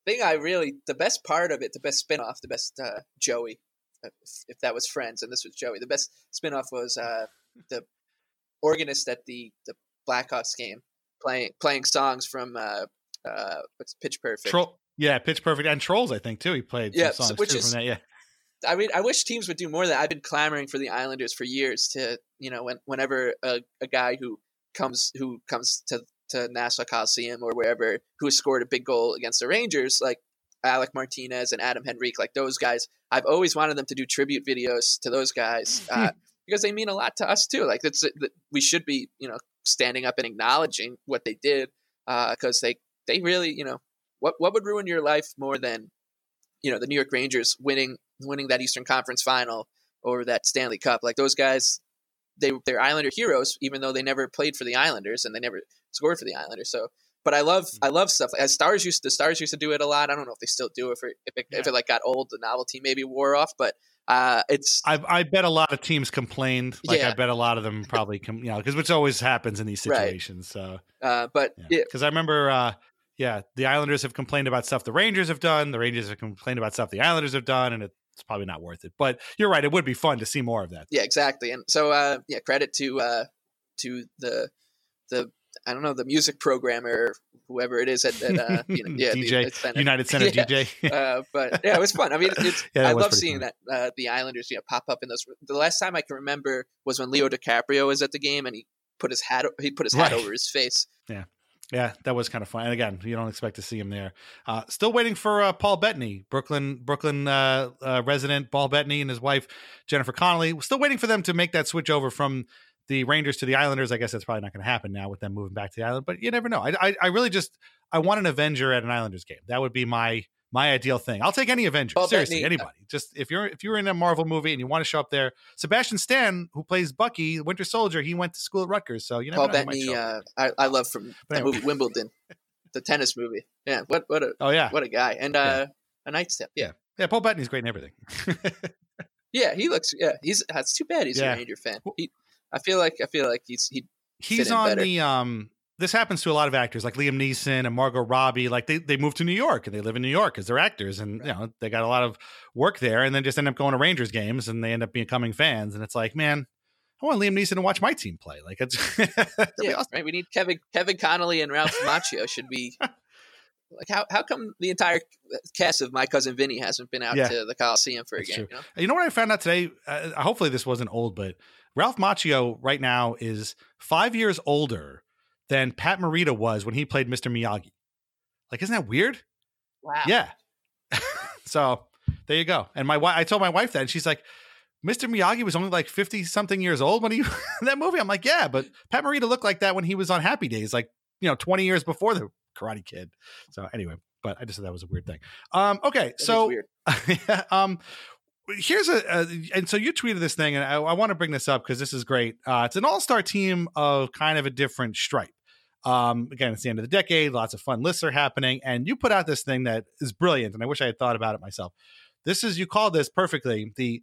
thing I really the best part of it, the best spinoff, the best uh, Joey, if, if that was Friends and this was Joey, the best spinoff was uh, the organist at the the Blackhawks game playing playing songs from uh, uh, what's Pitch Perfect. Troll, yeah, Pitch Perfect and Trolls. I think too. He played some Yeah, songs so- which too is- from that. Yeah, I mean, I wish teams would do more of that. I've been clamoring for the Islanders for years to, you know, when whenever a, a guy who comes who comes to to Nassau Coliseum or wherever who has scored a big goal against the Rangers, like Alec Martinez and Adam Henrique, like those guys, I've always wanted them to do tribute videos to those guys uh, because they mean a lot to us too. Like that's that we should be, you know, standing up and acknowledging what they did because they they really, you know, what what would ruin your life more than you know the New York Rangers winning winning that Eastern Conference Final or that Stanley Cup. Like those guys, they they're Islander heroes, even though they never played for the Islanders and they never scored for the Islanders. So, but I love I love stuff as Stars used the Stars used to do it a lot. I don't know if they still do it. For, if it, if it like got old, the novelty maybe wore off. But uh, it's I, I bet a lot of teams complained. Like I bet a lot of them probably, com- you know, because which always happens in these Right. situations. So uh, but yeah, because I remember, uh, yeah, the Islanders have complained about stuff the Rangers have done. The Rangers have complained about stuff the Islanders have done, and it's probably not worth it. But you're right; it would be fun to see more of that. yeah, exactly. And so uh, yeah, credit to uh, to the the I don't know the music programmer, whoever it is at, at uh, you know, yeah, DJ, the center. United Center Yeah. DJ. uh, but yeah, it was fun. I mean, it's, Yeah, I love seeing fun. that uh, the Islanders, you know, pop up in those. The last time I can remember was when Leo DiCaprio was at the game and he put his hat he put his hat Right. over his face. Yeah. Yeah, that was kind of fun. And again, you don't expect to see him there. Uh, still waiting for uh, Paul Bettany, Brooklyn Brooklyn uh, uh, resident Paul Bettany and his wife Jennifer Connelly. We're still waiting for them to make that switch over from the Rangers to the Islanders. I guess that's probably not going to happen now with them moving back to the island. But you never know. I, I, I really just I want an Avenger at an Islanders game. That would be my my ideal thing. I'll take any Avenger. Seriously, Bettany- anybody. Just if you're if you're in a Marvel movie and you want to show up there, Sebastian Stan, who plays Bucky, the Winter Soldier, he went to school at Rutgers, so you never Paul know. Bettany, uh, I, I love from But the anyway. movie Wimbledon, the tennis movie. Yeah, what what a Oh yeah, what a guy and uh, a night step. Yeah. Yeah, Paul Bettany's great in everything. yeah, he looks. Yeah, he's. That's too bad. He's Yeah. a Ranger fan. He, I feel like I feel like he's he. He's on the um this happens to a lot of actors like Liam Neeson and Margot Robbie. Like they, they move to New York and they live in New York because they're actors and you know they got a lot of work there and then just end up going to Rangers games and they end up becoming fans and it's like man I want Liam Neeson to watch my team play like it's yeah, right. We need Kevin Kevin Connolly and Ralph Macchio should be like how how come the entire cast of My Cousin Vinny hasn't been out Yeah. to the Coliseum for a game? You know? You know what I found out today? Uh, hopefully this wasn't old, but Ralph Macchio right now is five years older than Pat Morita was when he played Mr. Miyagi. Like, isn't that weird? Wow. Yeah. so there you go. And my wife, I told my wife that, and she's like, Mr. Miyagi was only like 50 something years old when he that movie. I'm like, yeah, but Pat Morita looked like that when he was on Happy Days, like, you know, 20 years before the Karate Kid. So anyway, but I just thought that was a weird thing. Um, okay. is so, weird. um, here's a, a, and so you tweeted this thing, and I, I want to bring this up because this is great. Uh, it's an all star team of kind of a different stripe. Um, again, it's the end of the decade. Lots of fun lists are happening, and you put out this thing that is brilliant, and I wish I had thought about it myself. This is you called this perfectly the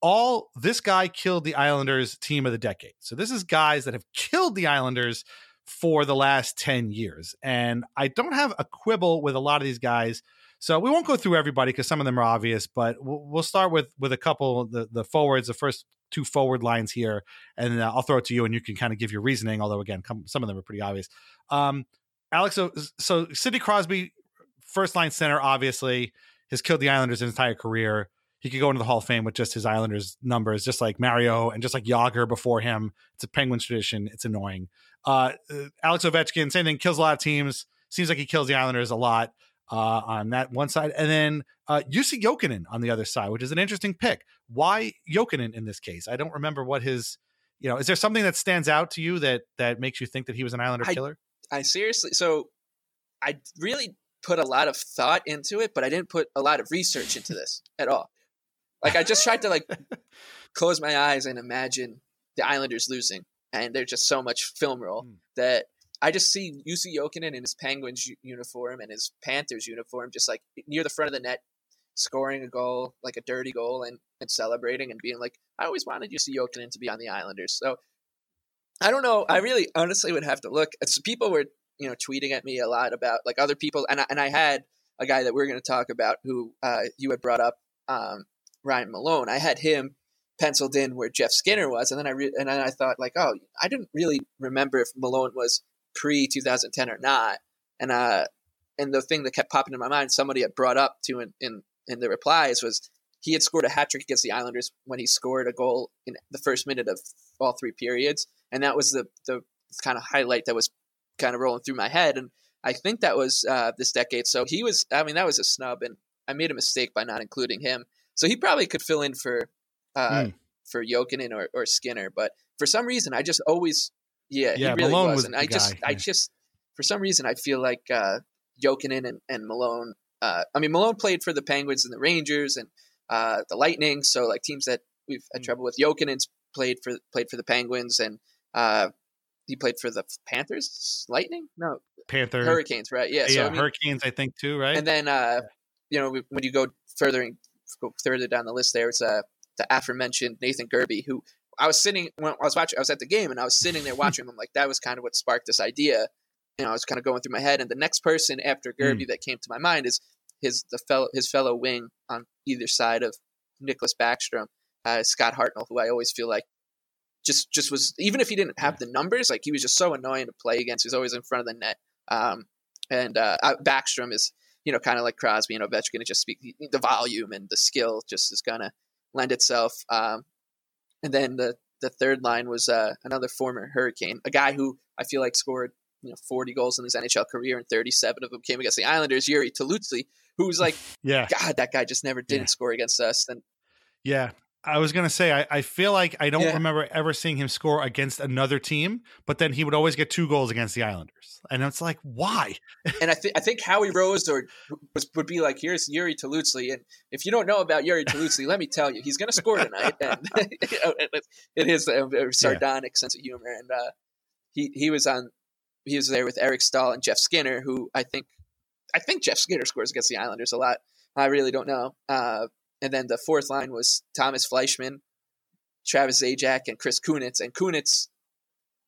all this guy killed the Islanders team of the decade. So this is guys that have killed the Islanders for the last 10 years. And I don't have a quibble with a lot of these guys. So we won't go through everybody because some of them are obvious, but we'll, we'll start with with a couple the the forwards, the first two forward lines here, and uh, I'll throw it to you, and you can kind of give your reasoning. Although again, come, some of them are pretty obvious. Um, Alex, so, so Sidney Crosby, first line center, obviously has killed the Islanders his entire career. He could go into the Hall of Fame with just his Islanders numbers, just like Mario and just like Jagr before him. It's a Penguins tradition. It's annoying. Uh, uh, Alex Ovechkin, same thing, kills a lot of teams. Seems like he kills the Islanders a lot uh, on that one side. And then uh, Jussi Jokinen on the other side, which is an interesting pick. Why Jokinen in this case? I don't remember what his, you know, is there something that stands out to you that that makes you think that he was an Islander I- killer? I seriously, so I really put a lot of thought into it, but I didn't put a lot of research into this at all. Like I just tried to like close my eyes and imagine the Islanders losing, and there's just so much film roll Hmm. that I just see Jussi Jokinen in his Penguins uniform and his Panthers uniform, just like near the front of the net, scoring a goal, like a dirty goal, and, and celebrating and being like, I always wanted Jussi Jokinen to be on the Islanders. So I don't know. I really honestly would have to look. It's, people were, you know, tweeting at me a lot about like other people, and I, and I had a guy that we're going to talk about who uh, you had brought up, um, Ryan Malone. I had him penciled in where Jeff Skinner was, and then I re- and then I thought like, oh, I didn't really remember if Malone was pre 2010 or not, and uh, and the thing that kept popping in my mind, somebody had brought up to in in, in the replies was he had scored a hat trick against the Islanders when he scored a goal in the first minute of all three periods, and that was the the kind of highlight that was kind of rolling through my head, and I think that was uh, this decade. So he was, I mean, that was a snub, and I made a mistake by not including him. So he probably could fill in for uh, mm. for Jokinen or, or Skinner, but for some reason, I just always, yeah, yeah he really Malone was, was and I just, guy, I yeah. just, for some reason, I feel like uh, Jokinen and, and Malone. Uh, I mean, Malone played for the Penguins and the Rangers and uh, the Lightning, so like teams that we've had Mm. trouble with. Jokinen's played for played for the Penguins and uh, he played for the Panthers, Lightning, no, Panther Hurricanes, right? Yeah, yeah, so I mean, Hurricanes, I think too, right? and then uh, you know when you go further and go further down the list, there it's uh, the aforementioned Nathan Gerbe, who I was sitting when I was watching, I was at the game and I was sitting there watching him. I'm like, that was kind of what sparked this idea. You know, I was kind of going through my head, and the next person after Gerbe that came to my mind is his the fellow his fellow wing on either side of Nicklas Backstrom, uh, Scott Hartnell, who I always feel like just just was even if he didn't have the numbers, like he was just so annoying to play against. He was always in front of the net. Um, and uh, uh, Backstrom is you know kind of like Crosby and Ovechkin. It just speak the volume and the skill just is gonna lend itself. Um, and then the the third line was uh, another former Hurricane, a guy who I feel like scored you know 40 goals in his NHL career, and 37 of them came against the Islanders. Jiri Tlusty, who was like, yeah, God, that guy just never didn't Yeah. score against us. And Yeah. I was gonna say I, I feel like I don't Yeah. remember ever seeing him score against another team, but then he would always get two goals against the Islanders, and it's like why? and I think I think Howie Rose or was, would be like, "Here's Jiri Tlusty," and if you don't know about Jiri Tlusty, let me tell you, he's going to score tonight. And you know, it, is a, a sardonic sense of humor, and uh, he he was on he was there with Eric Staal and Jeff Skinner, who I think I think Jeff Skinner scores against the Islanders a lot. I really don't know. Uh, and then the fourth line was Tomas Fleischmann, Travis Zajac, and Chris Kunitz. And Kunitz,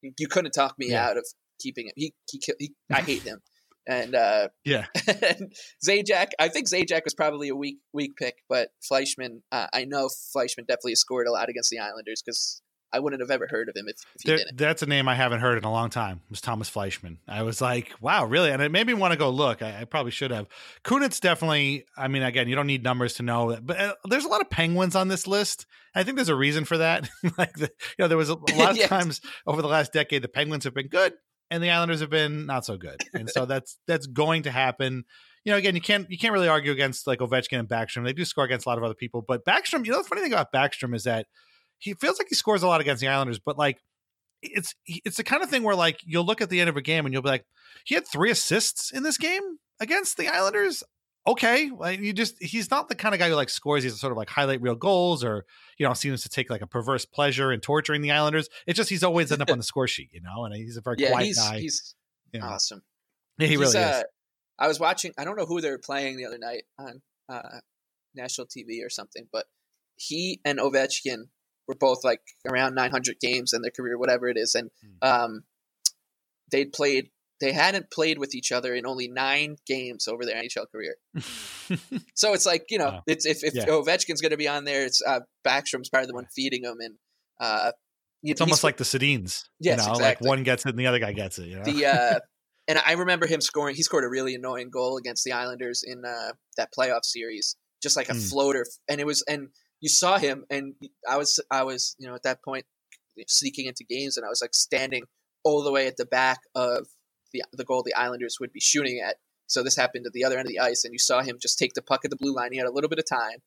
you, you couldn't talk me Yeah. out of keeping him. He, he, he I hate him. And uh, Yeah. and Zajac, I think Zajac was probably a weak weak pick, but Fleischmann, uh, I know Fleischmann definitely scored a lot against the Islanders because I wouldn't have ever heard of him if, if he There- didn't. that's a name I haven't heard in a long time. Was Tomas Fleischmann? I was like, wow, really? And it made me want to go look. I, I probably should have. Kunitz definitely. I mean, again, you don't need numbers to know that, but uh, there's a lot of Penguins on this list. I think there's a reason for that. like, the, you know, there was a, a lot of Yes. times over the last decade the Penguins have been good and the Islanders have been not so good, and so that's that's going to happen. You know, again, you can't you can't really argue against like Ovechkin and Backstrom. They do score against a lot of other people, but Backstrom. You know, the funny thing about Backstrom is that he feels like he scores a lot against the Islanders, but like it's it's the kind of thing where like you'll look at the end of a game and you'll be like, he had three assists in this game against the Islanders. Okay, like you just he's not the kind of guy who like scores. He's sort of like highlight real goals or you know seems to take like a perverse pleasure in torturing the Islanders. It's just he's always end up on the score sheet, you know, and he's a very yeah, quiet he's guy. he's you know. awesome. Yeah, he He's, really uh, is. I was watching. I don't know who they were playing the other night on uh, national TV or something, but he and Ovechkin were both like around 900 games in their career, whatever it is, and Hmm. um, they'd played. They hadn't played with each other in only nine games over their NHL career. So it's like you know, Wow. it's if if Yeah. Ovechkin's going to be on there, it's uh, Backstrom's probably the one feeding him, and uh, It's almost like the Sedins. Yes, you know, exactly. like one gets it and the other guy gets it. You know? the uh and I remember him scoring he scored a really annoying goal against the Islanders in uh that playoff series just like a Hmm. floater and it was and you saw him and I was I was you know at that point sneaking into games and I was like standing all the way at the back of the the goal the Islanders would be shooting at. So this happened at the other end of the ice and you saw him just take the puck at the blue line. He had a little bit of time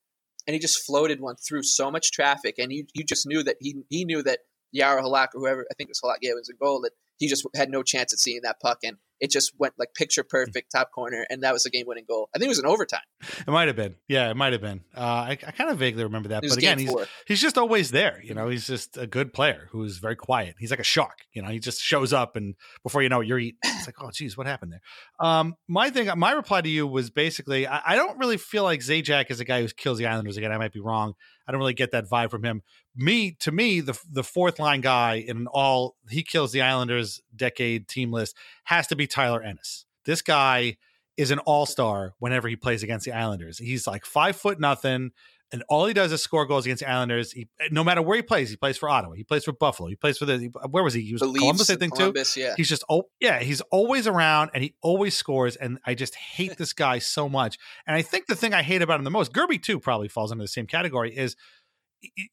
and he just floated one through so much traffic and you you just knew that he he knew that Yara Halak or whoever I think it was Halak yeah it was a goal that he just had no chance at seeing that puck and it just went like picture perfect top corner, and that was the game winning goal. I think it was an overtime. It might have been. Yeah, it might have been. Uh, I, I kind of vaguely remember that. But again, he's four. he's just always there. You know, he's just a good player who is very quiet. He's like a shark. You know, he just shows up, and before you know it, you're eating. It's like, oh, geez, what happened there? Um, my thing, my reply to you was basically, I, I don't really feel like Zajac is a guy who kills the Islanders again. I might be wrong. I don't really get that vibe from him. Me, to me, the the fourth line guy in all he kills the Islanders decade team list has to be Tyler Ennis. This guy is an all star whenever he plays against the Islanders. He's like five foot nothing, and all he does is score goals against the Islanders. He, no matter where he plays, he plays for Ottawa, he plays for Buffalo, he plays for the where was he? He was The Columbus, I think Columbus, too. yeah. he's just oh yeah, he's always around and he always scores. And I just hate this guy so much. And I think the thing I hate about him the most, Gerbe too, probably falls into the same category, is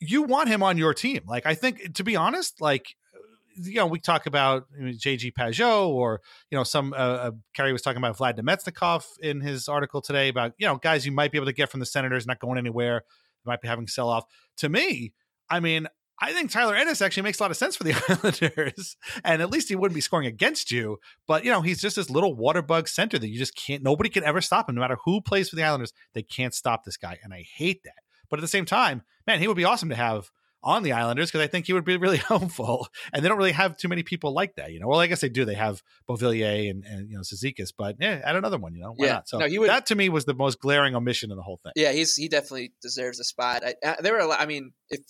you want him on your team. Like I think, to be honest, like you know, we talk about JG Pageau or, you know, some, uh, uh, Kerry was talking about Vlad Namestnikov in his article today about, you know, guys you might be able to get from the Senators, not going anywhere, might be having sell off. To me, I mean, I think Tyler Ennis actually makes a lot of sense for the Islanders, and at least he wouldn't be scoring against you. But you know, he's just this little water bug center that you just can't. Nobody can ever stop him, no matter who plays for the Islanders. They can't stop this guy, and I hate that. But at the same time, man, he would be awesome to have on the Islanders because I think he would be really helpful. And they don't really have too many people like that, you know. Well, I guess they do. They have Beauvillier and, and you know Zizekas, but yeah, add another one, you know. Why Yeah. not? So No, he would- that to me was the most glaring omission in the whole thing. Yeah, he's he definitely deserves a spot. I, uh, there were a lot. I mean, if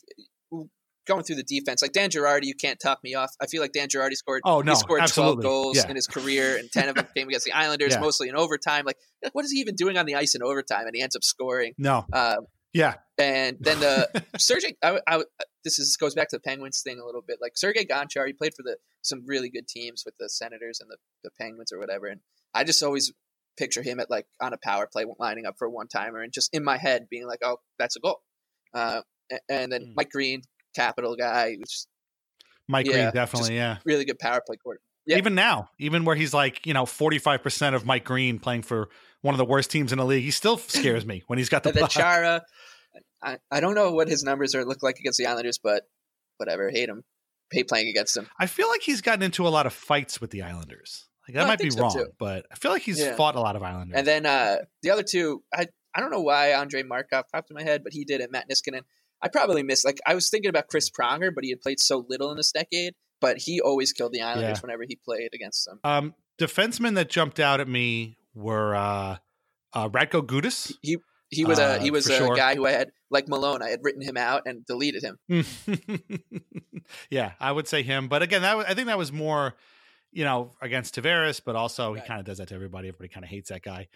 going through the defense, like Dan Girardi, you can't talk me off. I feel like Dan Girardi scored. Oh, no, he scored absolutely. twelve goals Yeah. in his career, and ten of them came against the Islanders, Yeah. mostly in overtime. Like, like, what is he even doing on the ice in overtime? And he ends up scoring. No, Uh, yeah, and then the Sergey, I, I, this is goes back to the Penguins thing a little bit. Like Sergey Gonchar, he played for the some really good teams with the Senators and the, the Penguins or whatever. And I just always picture him at like on a power play lining up for a one timer and just in my head being like, oh, that's a goal. Uh, a- and then Mike Green, capital guy, which Mike Yeah, Green, definitely, yeah. really good power play court. Yeah. Even now, even where he's like, you know, 45% of Mike Green playing for one of the worst teams in the league, he still scares me when he's got the puck. Chara, I, I don't know what his numbers are look like against the Islanders, but whatever, hate him, hate playing against him. I feel like he's gotten into a lot of fights with the Islanders. Like that No, might be so, wrong, too. but I feel like he's Yeah. fought a lot of Islanders. And then uh, the other two, I I don't know why Andre Markov popped in my head, but he did it. Matt Niskanen. I probably missed. Like I was thinking about Chris Pronger, but he had played so little in this decade. But he always killed the Islanders Yeah. whenever he played against them. um, defensemen that jumped out at me were uh, uh, Radko Gudas. He he was Uh, a he was a sure. guy who I had like Malone. I had written him out and deleted him. yeah, I would say him. But again, that was, I think that was more, you know, against Tavares, but also he kind of does that to everybody. Everybody kind of hates that guy.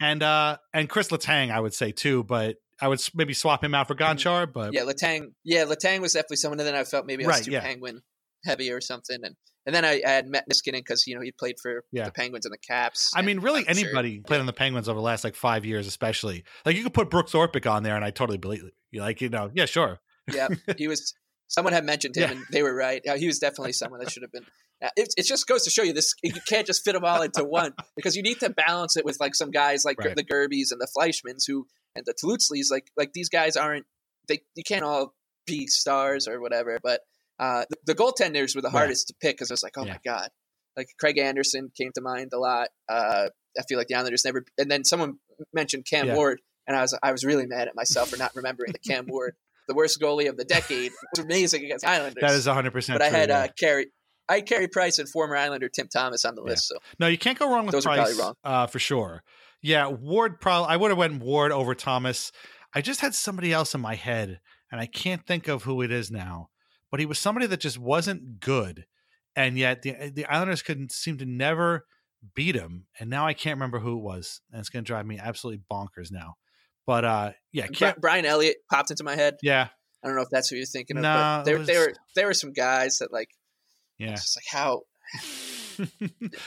And uh and Chris Letang, I would say too, but I would maybe swap him out for Gonchar. But Yeah, Letang. Yeah, Letang was definitely someone. And then I felt maybe I was Right, too yeah. Penguin heavy or something. And and then I, I had Matt Niskanen because you know he played for Yeah. the Penguins and the Caps. I mean, really, I'm sure- anybody played on the Penguins over the last like five years, especially like you could put Brooks Orpik on there, and I totally believe. You like, you know, yeah, sure. yeah, he was. Someone had mentioned him, and they were right. Yeah, he was definitely someone that should have been. Uh, It, it just goes to show you this: you can't just fit them all into one because you need to balance it with like some guys like Right. the Gerbes and the Fleischmanns who and the Tlustys. Like like these guys aren't they? You can't all be stars or whatever. But uh, the, the goaltenders were the Right. hardest to pick because I was like, oh Yeah. my god, like Craig Anderson came to mind a lot. Uh, I feel like the Islanders never. And then someone mentioned Cam Yeah. Ward, and I was I was really mad at myself for not remembering the Cam Ward, the worst goalie of the decade, was amazing against Islanders. That is 100% But I had uh, Carey, I had Carey Price and former Islander Tim Thomas on the Yeah. list. So No, you can't go wrong with Those Price wrong. Uh, for sure. Yeah, Ward. Probably, I would have went Ward over Thomas. I just had somebody else in my head, and I can't think of who it is now. But he was somebody that just wasn't good, and yet the the Islanders couldn't seem to never beat him. And now I can't remember who it was, and it's going to drive me absolutely bonkers now. But uh, yeah, Brian Elliott popped into my head. yeah, I don't know if that's who you're thinking of. No, there, was- there were there were some guys that like yeah. it's just like how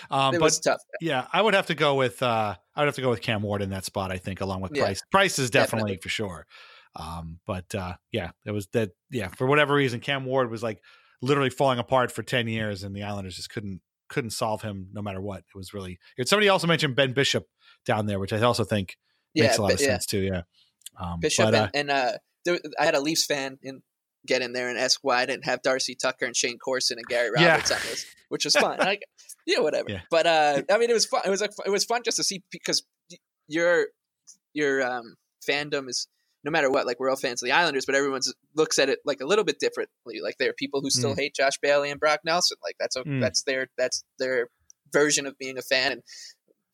um, it but was tough. Yeah, I would have to go with uh I would have to go with Cam Ward in that spot, I think, along with Yeah, Price. Price is definitely, definitely. for sure. Um, but uh yeah, it was that yeah, for whatever reason, Cam Ward was like literally falling apart for ten years and the Islanders just couldn't couldn't solve him no matter what. It was really somebody also mentioned Ben Bishop down there, which I also think Yeah, makes a lot of yeah. sense too. Yeah. Um Bishop but, uh, and, and uh, there, I had a Leafs fan in get in there and ask why I didn't have Darcy Tucker and Shayne Corson and Gary Yeah. Roberts on this, which was fun. like, yeah, whatever. Yeah. But uh, I mean, it was fun. It was like it was fun just to see because your your um, fandom is no matter what. Like we're all fans of the Islanders, but everyone looks at it like a little bit differently. Like there are people who still Mm. hate Josh Bailey and Brock Nelson. Like that's a, Mm. that's their that's their version of being a fan, and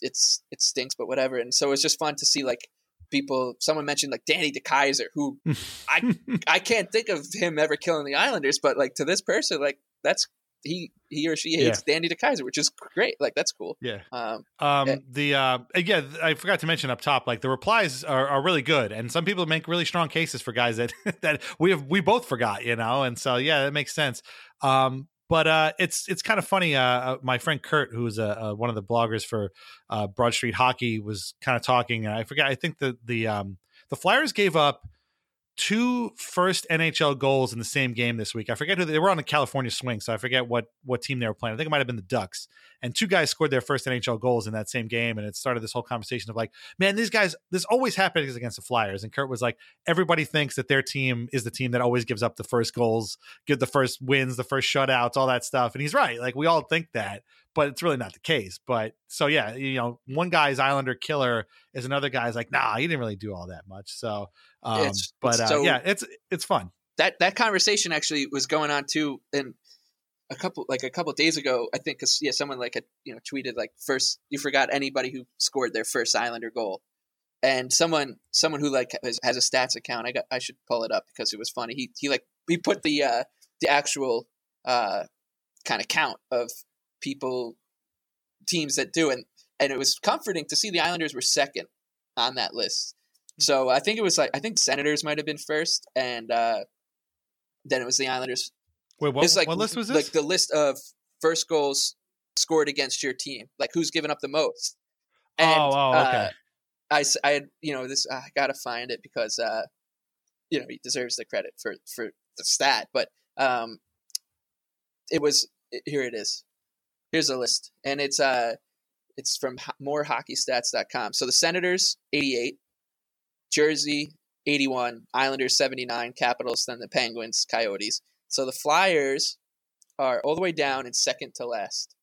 it's it stinks, but whatever. And so it's just fun to see like people. Someone mentioned like Danny DeKeyser, who I I can't think of him ever killing the Islanders, but like to this person, like that's he he or she hates Danny DeKeyser, which is great. Like that's cool. Yeah. Um, Um, Yeah. the uh, again, I forgot to mention up top, like the replies are, are really good, and some people make really strong cases for guys that that we have we both forgot, you know, and so yeah, that makes sense. Um, but uh, it's it's kind of funny. Uh, uh, my friend Kurt, who's uh, uh, one of the bloggers for uh, Broad Street Hockey, was kind of talking. And I forget. I think the the um, the Flyers gave up two first NHL goals in the same game this week. I forget who they, they were on the California swing, so I forget what what team they were playing. I think it might have been the Ducks. And two guys scored their first NHL goals in that same game, and it started this whole conversation of like, man, these guys, this always happens against the Flyers. And Kurt was like, everybody thinks that their team is the team that always gives up the first goals, give the first wins, the first shutouts, all that stuff. And he's right. Like we all think that, but it's really not the case. But so yeah, you know, one guy's Islander killer is another guy's like, nah, he didn't really do all that much. So, um, It's- but it's uh, so- yeah, it's it's fun. that that conversation actually was going on too, and a couple like a couple days ago, I think, because yeah, someone like had you know tweeted like first you forgot anybody who scored their first Islander goal, and someone someone who like has, has a stats account. I got I should pull it up because it was funny. He he like he put the uh the actual uh kind of count of people teams that do and and it was comforting to see the Islanders were second on that list. So I think it was like I think Senators might have been first, and uh, then it was the Islanders. Wait, what, It's like what list was this? Like the list of first goals scored against your team, like who's given up the most. And, Oh, oh, okay. uh, I, I had you know this I gotta find it because uh, you know he deserves the credit for for the stat, but um, it was here it is. Here's a list, and it's uh, it's from morehockeystats.com. So the Senators 88, Jersey 81, Islanders 79, Capitals, then the Penguins, Coyotes. So the Flyers are all the way down in second to last,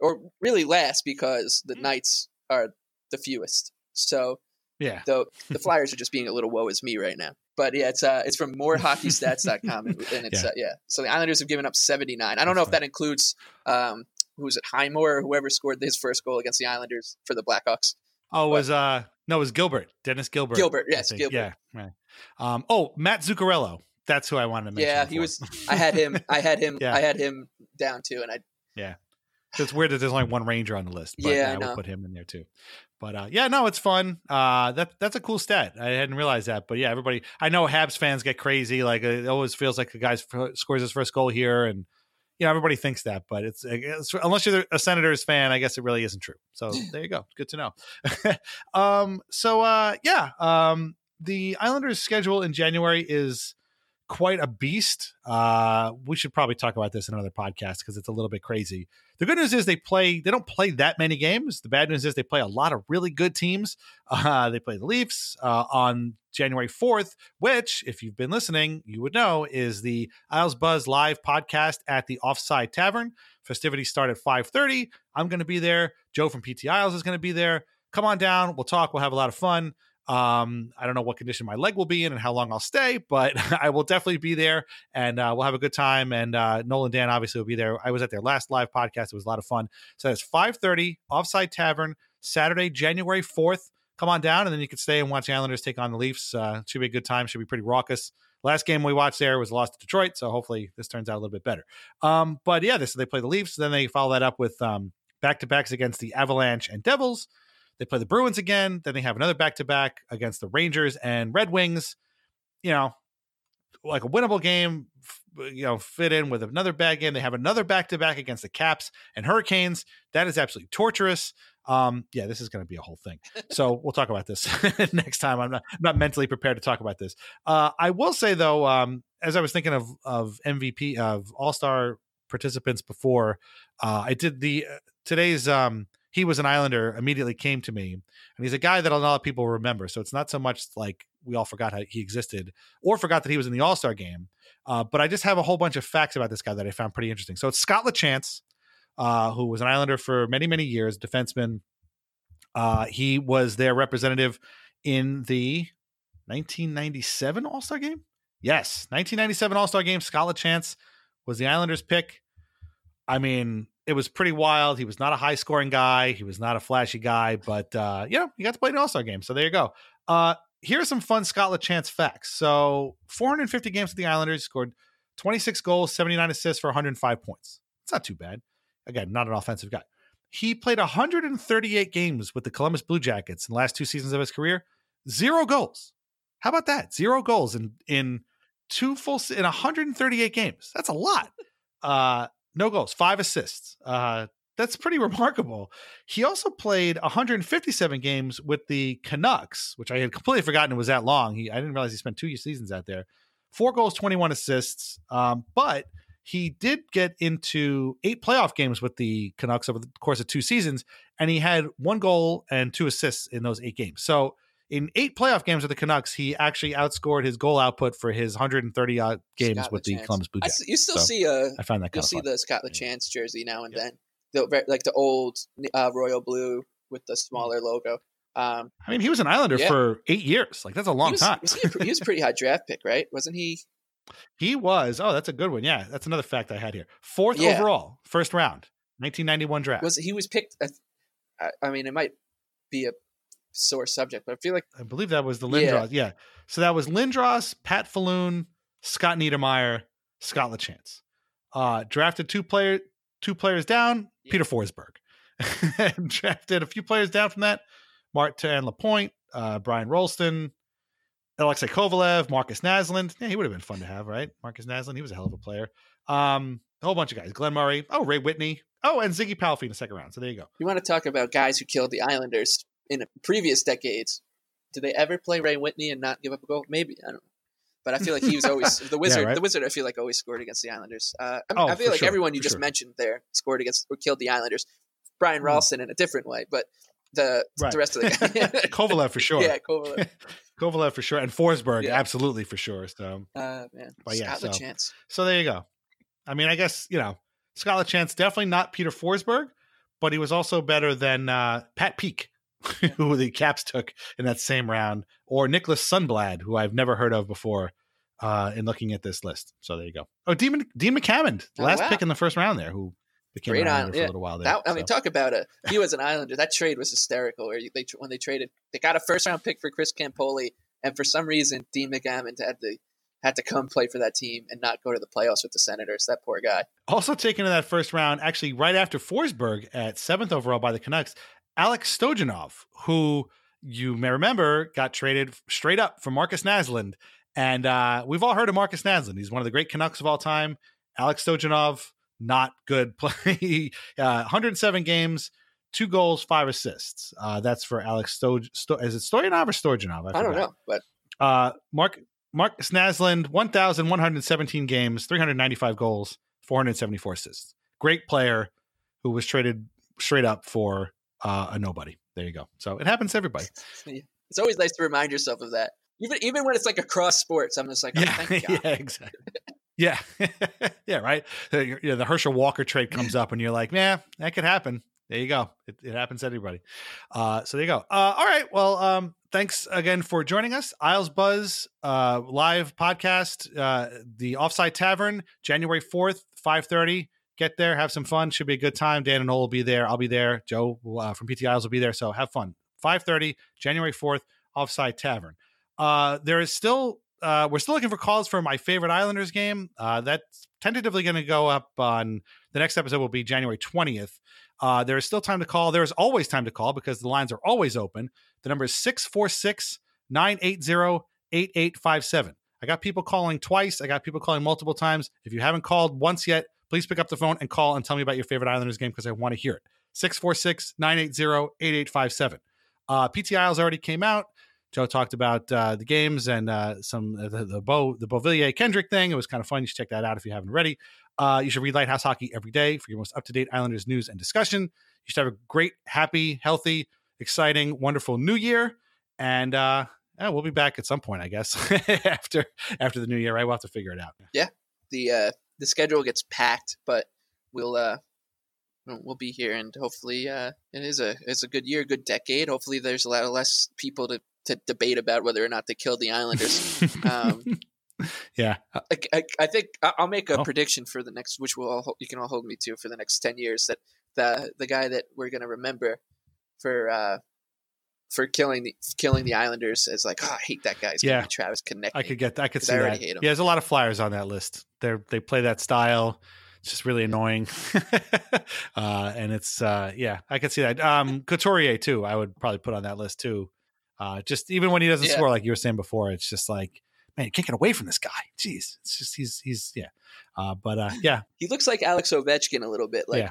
or really last because the Knights are the fewest. So yeah, the the Flyers are just being a little woe is me right now. But yeah, it's uh it's from morehockeystats.com and, it's Yeah. uh, yeah. So the Islanders have given up 79. I don't know if that includes um who was it Highmore or whoever scored his first goal against the Islanders for the Blackhawks. Oh, it was uh no, it was Gilbert, Dennis Gilbert. Gilbert, yes. Gilbert. Yeah, right. Um, oh, Matt Zuccarello. That's who I wanted to mention. Yeah, he was I had him I had him Yeah. I had him down too and I Yeah. So it's weird that there's only one Ranger on the list. But Yeah, I I, would put him in there too. But uh, yeah, no, it's fun. Uh, that that's a cool stat. I hadn't realized that. But yeah, everybody. I know Habs fans get crazy. Like it always feels like the guy f- scores his first goal here, and you know everybody thinks that. But it's, it's unless you're a Senators fan, I guess it really isn't true. So there you go. Good to know. um. So uh, yeah. Um. The Islanders' schedule in January is quite a beast. Uh, we should probably talk about this in another podcast because it's a little bit crazy. The good news is they play. They don't play that many games. The bad news is they play a lot of really good teams. Uh, they play the Leafs uh, on January fourth, which, if you've been listening, you would know is the Isles Buzz live podcast at the Offside Tavern. Festivities start at five thirty. I'm going to be there. Joe from PT Isles is going to be there. Come on down. We'll talk. We'll have a lot of fun. Um, I don't know what condition my leg will be in and how long I'll stay, but I will definitely be there and uh, we'll have a good time. And uh, Nolan Dan obviously will be there. I was at their last live podcast; it was a lot of fun. So it's five thirty, Offside Tavern, Saturday, January fourth. Come on down, and then you can stay and watch the Islanders take on the Leafs. Uh, should be a good time. Should be pretty raucous. Last game we watched there was lost to Detroit, so hopefully this turns out a little bit better. Um, but yeah, this they play the Leafs, then they follow that up with um, back to backs against the Avalanche and Devils. They play the Bruins again. Then they have another back to back against the Rangers and Red Wings. You know, like a winnable game, you know, fit in with another bad game. They have another back to back against the Caps and Hurricanes. That is absolutely torturous. Um, yeah, this is going to be a whole thing. So we'll talk about this next time. I'm not I'm not mentally prepared to talk about this. Uh, I will say though, um, as I was thinking of of MVP of All Star participants before, uh, I did the uh, today's um, he was an Islander immediately came to me, and he's a guy that a lot of people remember. So it's not so much like we all forgot how he existed or forgot that he was in the All Star game. Uh, but I just have a whole bunch of facts about this guy that I found pretty interesting. So it's Scott LaChance, uh, who was an Islander for many, many years, defenseman. Uh, he was their representative in the 1997 All Star game. Yes, 1997 All Star game. Scott LaChance was the Islanders' pick. I mean, it was pretty wild. He was not a high scoring guy. He was not a flashy guy, but uh, you know, he got to play an All Star game. So there you go. Uh, are some fun Scott LaChance facts. So 450 games with the Islanders, scored 26 goals, 79 assists for 105 points. It's not too bad. Again, not an offensive guy. He played 138 games with the Columbus Blue Jackets in the last two seasons of his career. Zero goals. How about that? Zero goals in in two full in 138 games. That's a lot. Uh, no goals, five assists. Uh, that's pretty remarkable. He also played 157 games with the Canucks, which I had completely forgotten it was that long. He I didn't realize he spent two seasons out there. Four goals, 21 assists. Um, but he did get into eight playoff games with the Canucks over the course of two seasons, and he had one goal and two assists in those eight games. So in eight playoff games with the Canucks, he actually outscored his goal output for his 130 odd games Scott with the Columbus Blue Jackets. you still So see uh, I find that you'll see fun. the Scott LaChance jersey now and then, the like the old uh, royal blue with the smaller logo. Um, I mean, he was an Islander Yeah. for eight years. Like that's a long he was, time. was he, a, he was a pretty high draft pick, right? Wasn't he? He was. Oh, that's a good one. Yeah, that's another fact I had here. Fourth Yeah. overall, first round, 1991 draft. Was he was picked? I, I mean, it might be a sore subject, but I feel like I believe that was the Yeah. Lindros. Yeah. So that was Lindros, Pat Falloon, Scott Niedermayer, Scott LaChance. Uh, drafted two player, two players down, Peter Forsberg. and drafted a few players down from that, Martin Lapointe, uh, Brian Rolston, Alexei Kovalev, Markus Naslund. Yeah, he would have been fun to have, right? Markus Naslund, he was a hell of a player. Um, a whole bunch of guys. Glen Murray. Oh, Ray Whitney. Oh, and Ziggy Palffy in the second round. So there you go. you want to talk about guys who killed the Islanders in previous decades. Did they ever play Ray Whitney and not give up a goal? Maybe I don't know. But I feel like he was always the wizard. right? The wizard, I feel like always scored against the Islanders. Uh, I, Oh, I feel like sure, everyone you for just sure. mentioned there scored against or killed the Islanders. Brian Hmm. Ralston in a different way, but the Right. the rest of the game. Kovalev for sure. yeah, Kovalev. Kovalev for sure. And Forsberg, Yeah. absolutely for sure. So Uh, man, But yeah, Scott so- LaChance. So there you go. I mean, I guess, you know, Scott LaChance, definitely not Peter Forsberg, but he was also better than uh, Pat Peake, who the Caps took in that same round, or Niklas Sundblad, who I've never heard of before uh, in looking at this list. So there you go. Oh, Dean, Dean McAmmond, Oh, last wow. pick in the first round there, who became Great an Islander Island, for yeah. a little while there. That, I mean, talk about a he was an Islander. That trade was hysterical. Where they when they traded, they got a first round pick for Chris Campoli, and for some reason, Dean McAmmond had to had to come play for that team and not go to the playoffs with the Senators. That poor guy. Also taken in that first round, actually right after Forsberg at seventh overall by the Canucks, Alex Stojanov, who you may remember got traded straight up from Markus Naslund. And uh, we've all heard of Markus Naslund. He's one of the great Canucks of all time. Alex Stojanov, not good play. uh, 107 games, two goals, five assists. Uh, that's for Alex Stoj. Sto- is it Stoyanov or Stojanov? I, don't know, but Uh, Mark Markus Naslund, 1,117 games, 395 goals, 474 assists. Great player who was traded straight up for uh, a nobody. There you go. So it happens to everybody. it's always nice to remind yourself of that. Even even when it's like across sports, I'm just like, oh, Yeah, thank God. yeah, exactly. Yeah, yeah, right. You know, the Herschel Walker trade comes up, and you're like, "Yeah, that could happen." There you go. It, it happens to everybody. Uh, so there you go. Uh, all right. Well, um, thanks again for joining us. Isles Buzz uh, live podcast, uh, the Offside Tavern, January fourth, five thirty. Get there, have some fun. Should be a good time. Dan and Noel will be there. I'll be there. Joe uh, from PT Isles will be there. So have fun. Five thirty, January fourth, Offside Tavern. Uh, there is still uh, we're still looking for calls for my favorite Islanders game. Uh, that's tentatively going to go up on the next episode will be January 20th. Uh, there is still time to call. There is always time to call because the lines are always open. The number is 646 980 8857. I got people calling twice. I got people calling multiple times. If you haven't called once yet, please pick up the phone and call and tell me about your favorite Islanders game because I want to hear it. 646 980 8857. Uh, PTIs already came out. Joe talked about uh, the games and uh, some uh, the, the Bo the Beauvillier Kendrick thing. It was kind of fun. You should check that out if you haven't already. Uh, you should read Lighthouse Hockey every day for your most up to date Islanders news and discussion. You should have a great, happy, healthy, exciting, wonderful New Year. And uh, yeah, we'll be back at some point, I guess, after after the new year. Right, we'll have to figure it out. Yeah, the uh, the schedule gets packed, but we'll uh, we'll be here, and hopefully, uh, it is a it's a good year, good decade. Hopefully, there's a lot less people to to debate about whether or not they killed the Islanders. um, yeah, I, I, I, think I'll make a oh. prediction for the next, which will all, you can all hold me to for the next ten years. That the the guy that we're gonna remember for uh, for killing the killing the Islanders is like, oh, I hate that guy. It's yeah, Travis Konecny. I could get, I could see I that. Yeah, there's a lot of flyers on that list. They they play that style. It's just really annoying, uh, and it's uh, yeah, I could see that. Um, Couturier too. I would probably put on that list too. Uh, just even when he doesn't yeah. score, like you were saying before, it's just like man, you can't get away from this guy. Jeez, it's just he's he's yeah. Uh, but uh, yeah, he looks like Alex Ovechkin a little bit. Like yeah.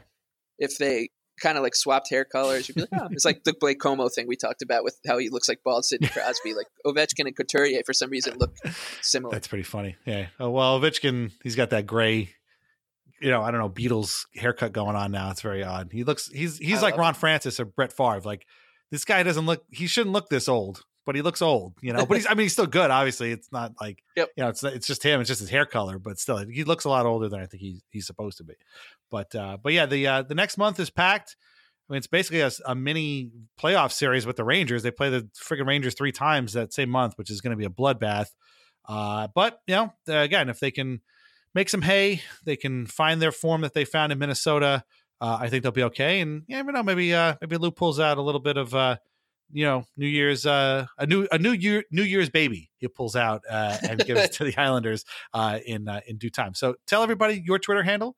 if they kind of like swapped hair colors, you'd be like, oh, it's like the Blake Comeau thing we talked about with how he looks like bald Sidney Crosby. like Ovechkin and Couturier for some reason look similar. That's pretty funny. Yeah. Oh, well, Ovechkin, he's got that gray. You know, I don't know, Beatles haircut going on now. It's very odd. He looks, he's he's I like Ron Francis or Brett Favre. Like this guy doesn't look, he shouldn't look this old but he looks old, you know. But he's, I mean, he's still good. Obviously, it's not like, yep. you know, it's it's just him. It's just his hair color, but still, he looks a lot older than I think he's he's supposed to be. But uh, but yeah, the uh, the next month is packed. I mean, it's basically a, a mini playoff series with the Rangers. They play the friggin' Rangers three times that same month, which is going to be a bloodbath. Uh, but you know, again, if they can make some hay, they can find their form that they found in Minnesota. Uh, I think they'll be okay. And yeah, you know, maybe uh, maybe Lou pulls out a little bit of uh, you know New Year's uh, a new a new year New Year's baby he pulls out uh, and gives to the Islanders uh, in uh, in due time. So tell everybody your Twitter handle.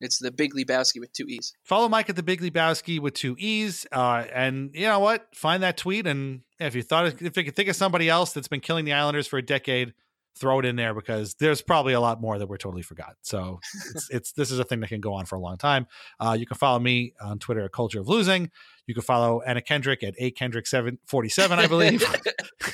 It's the Big Lebowski with two E's. Follow Mike at the Big Lebowski with two E's. Uh, and you know what? Find that tweet. And if you thought, if you could think of somebody else that's been killing the Islanders for a decade, throw it in there because there's probably a lot more that we're totally forgot. So it's, it's this is a thing that can go on for a long time. Uh, you can follow me on Twitter at Culture of Losing. You can follow Anna Kendrick at a Kendrick seven forty seven, I believe.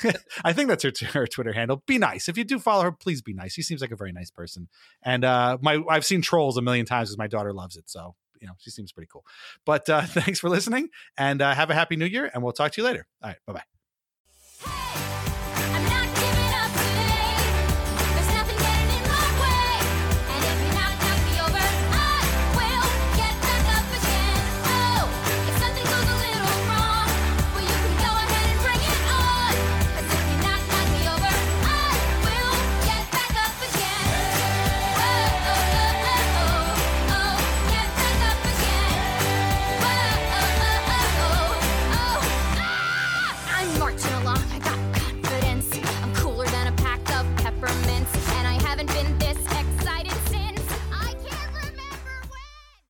I think that's her, her Twitter handle. Be nice if you do follow her. Please be nice. She seems like a very nice person. And uh, my I've seen Trolls a million times because my daughter loves it. So you know she seems pretty cool. But uh, thanks for listening and uh, have a happy New Year. And we'll talk to you later. All right, bye bye.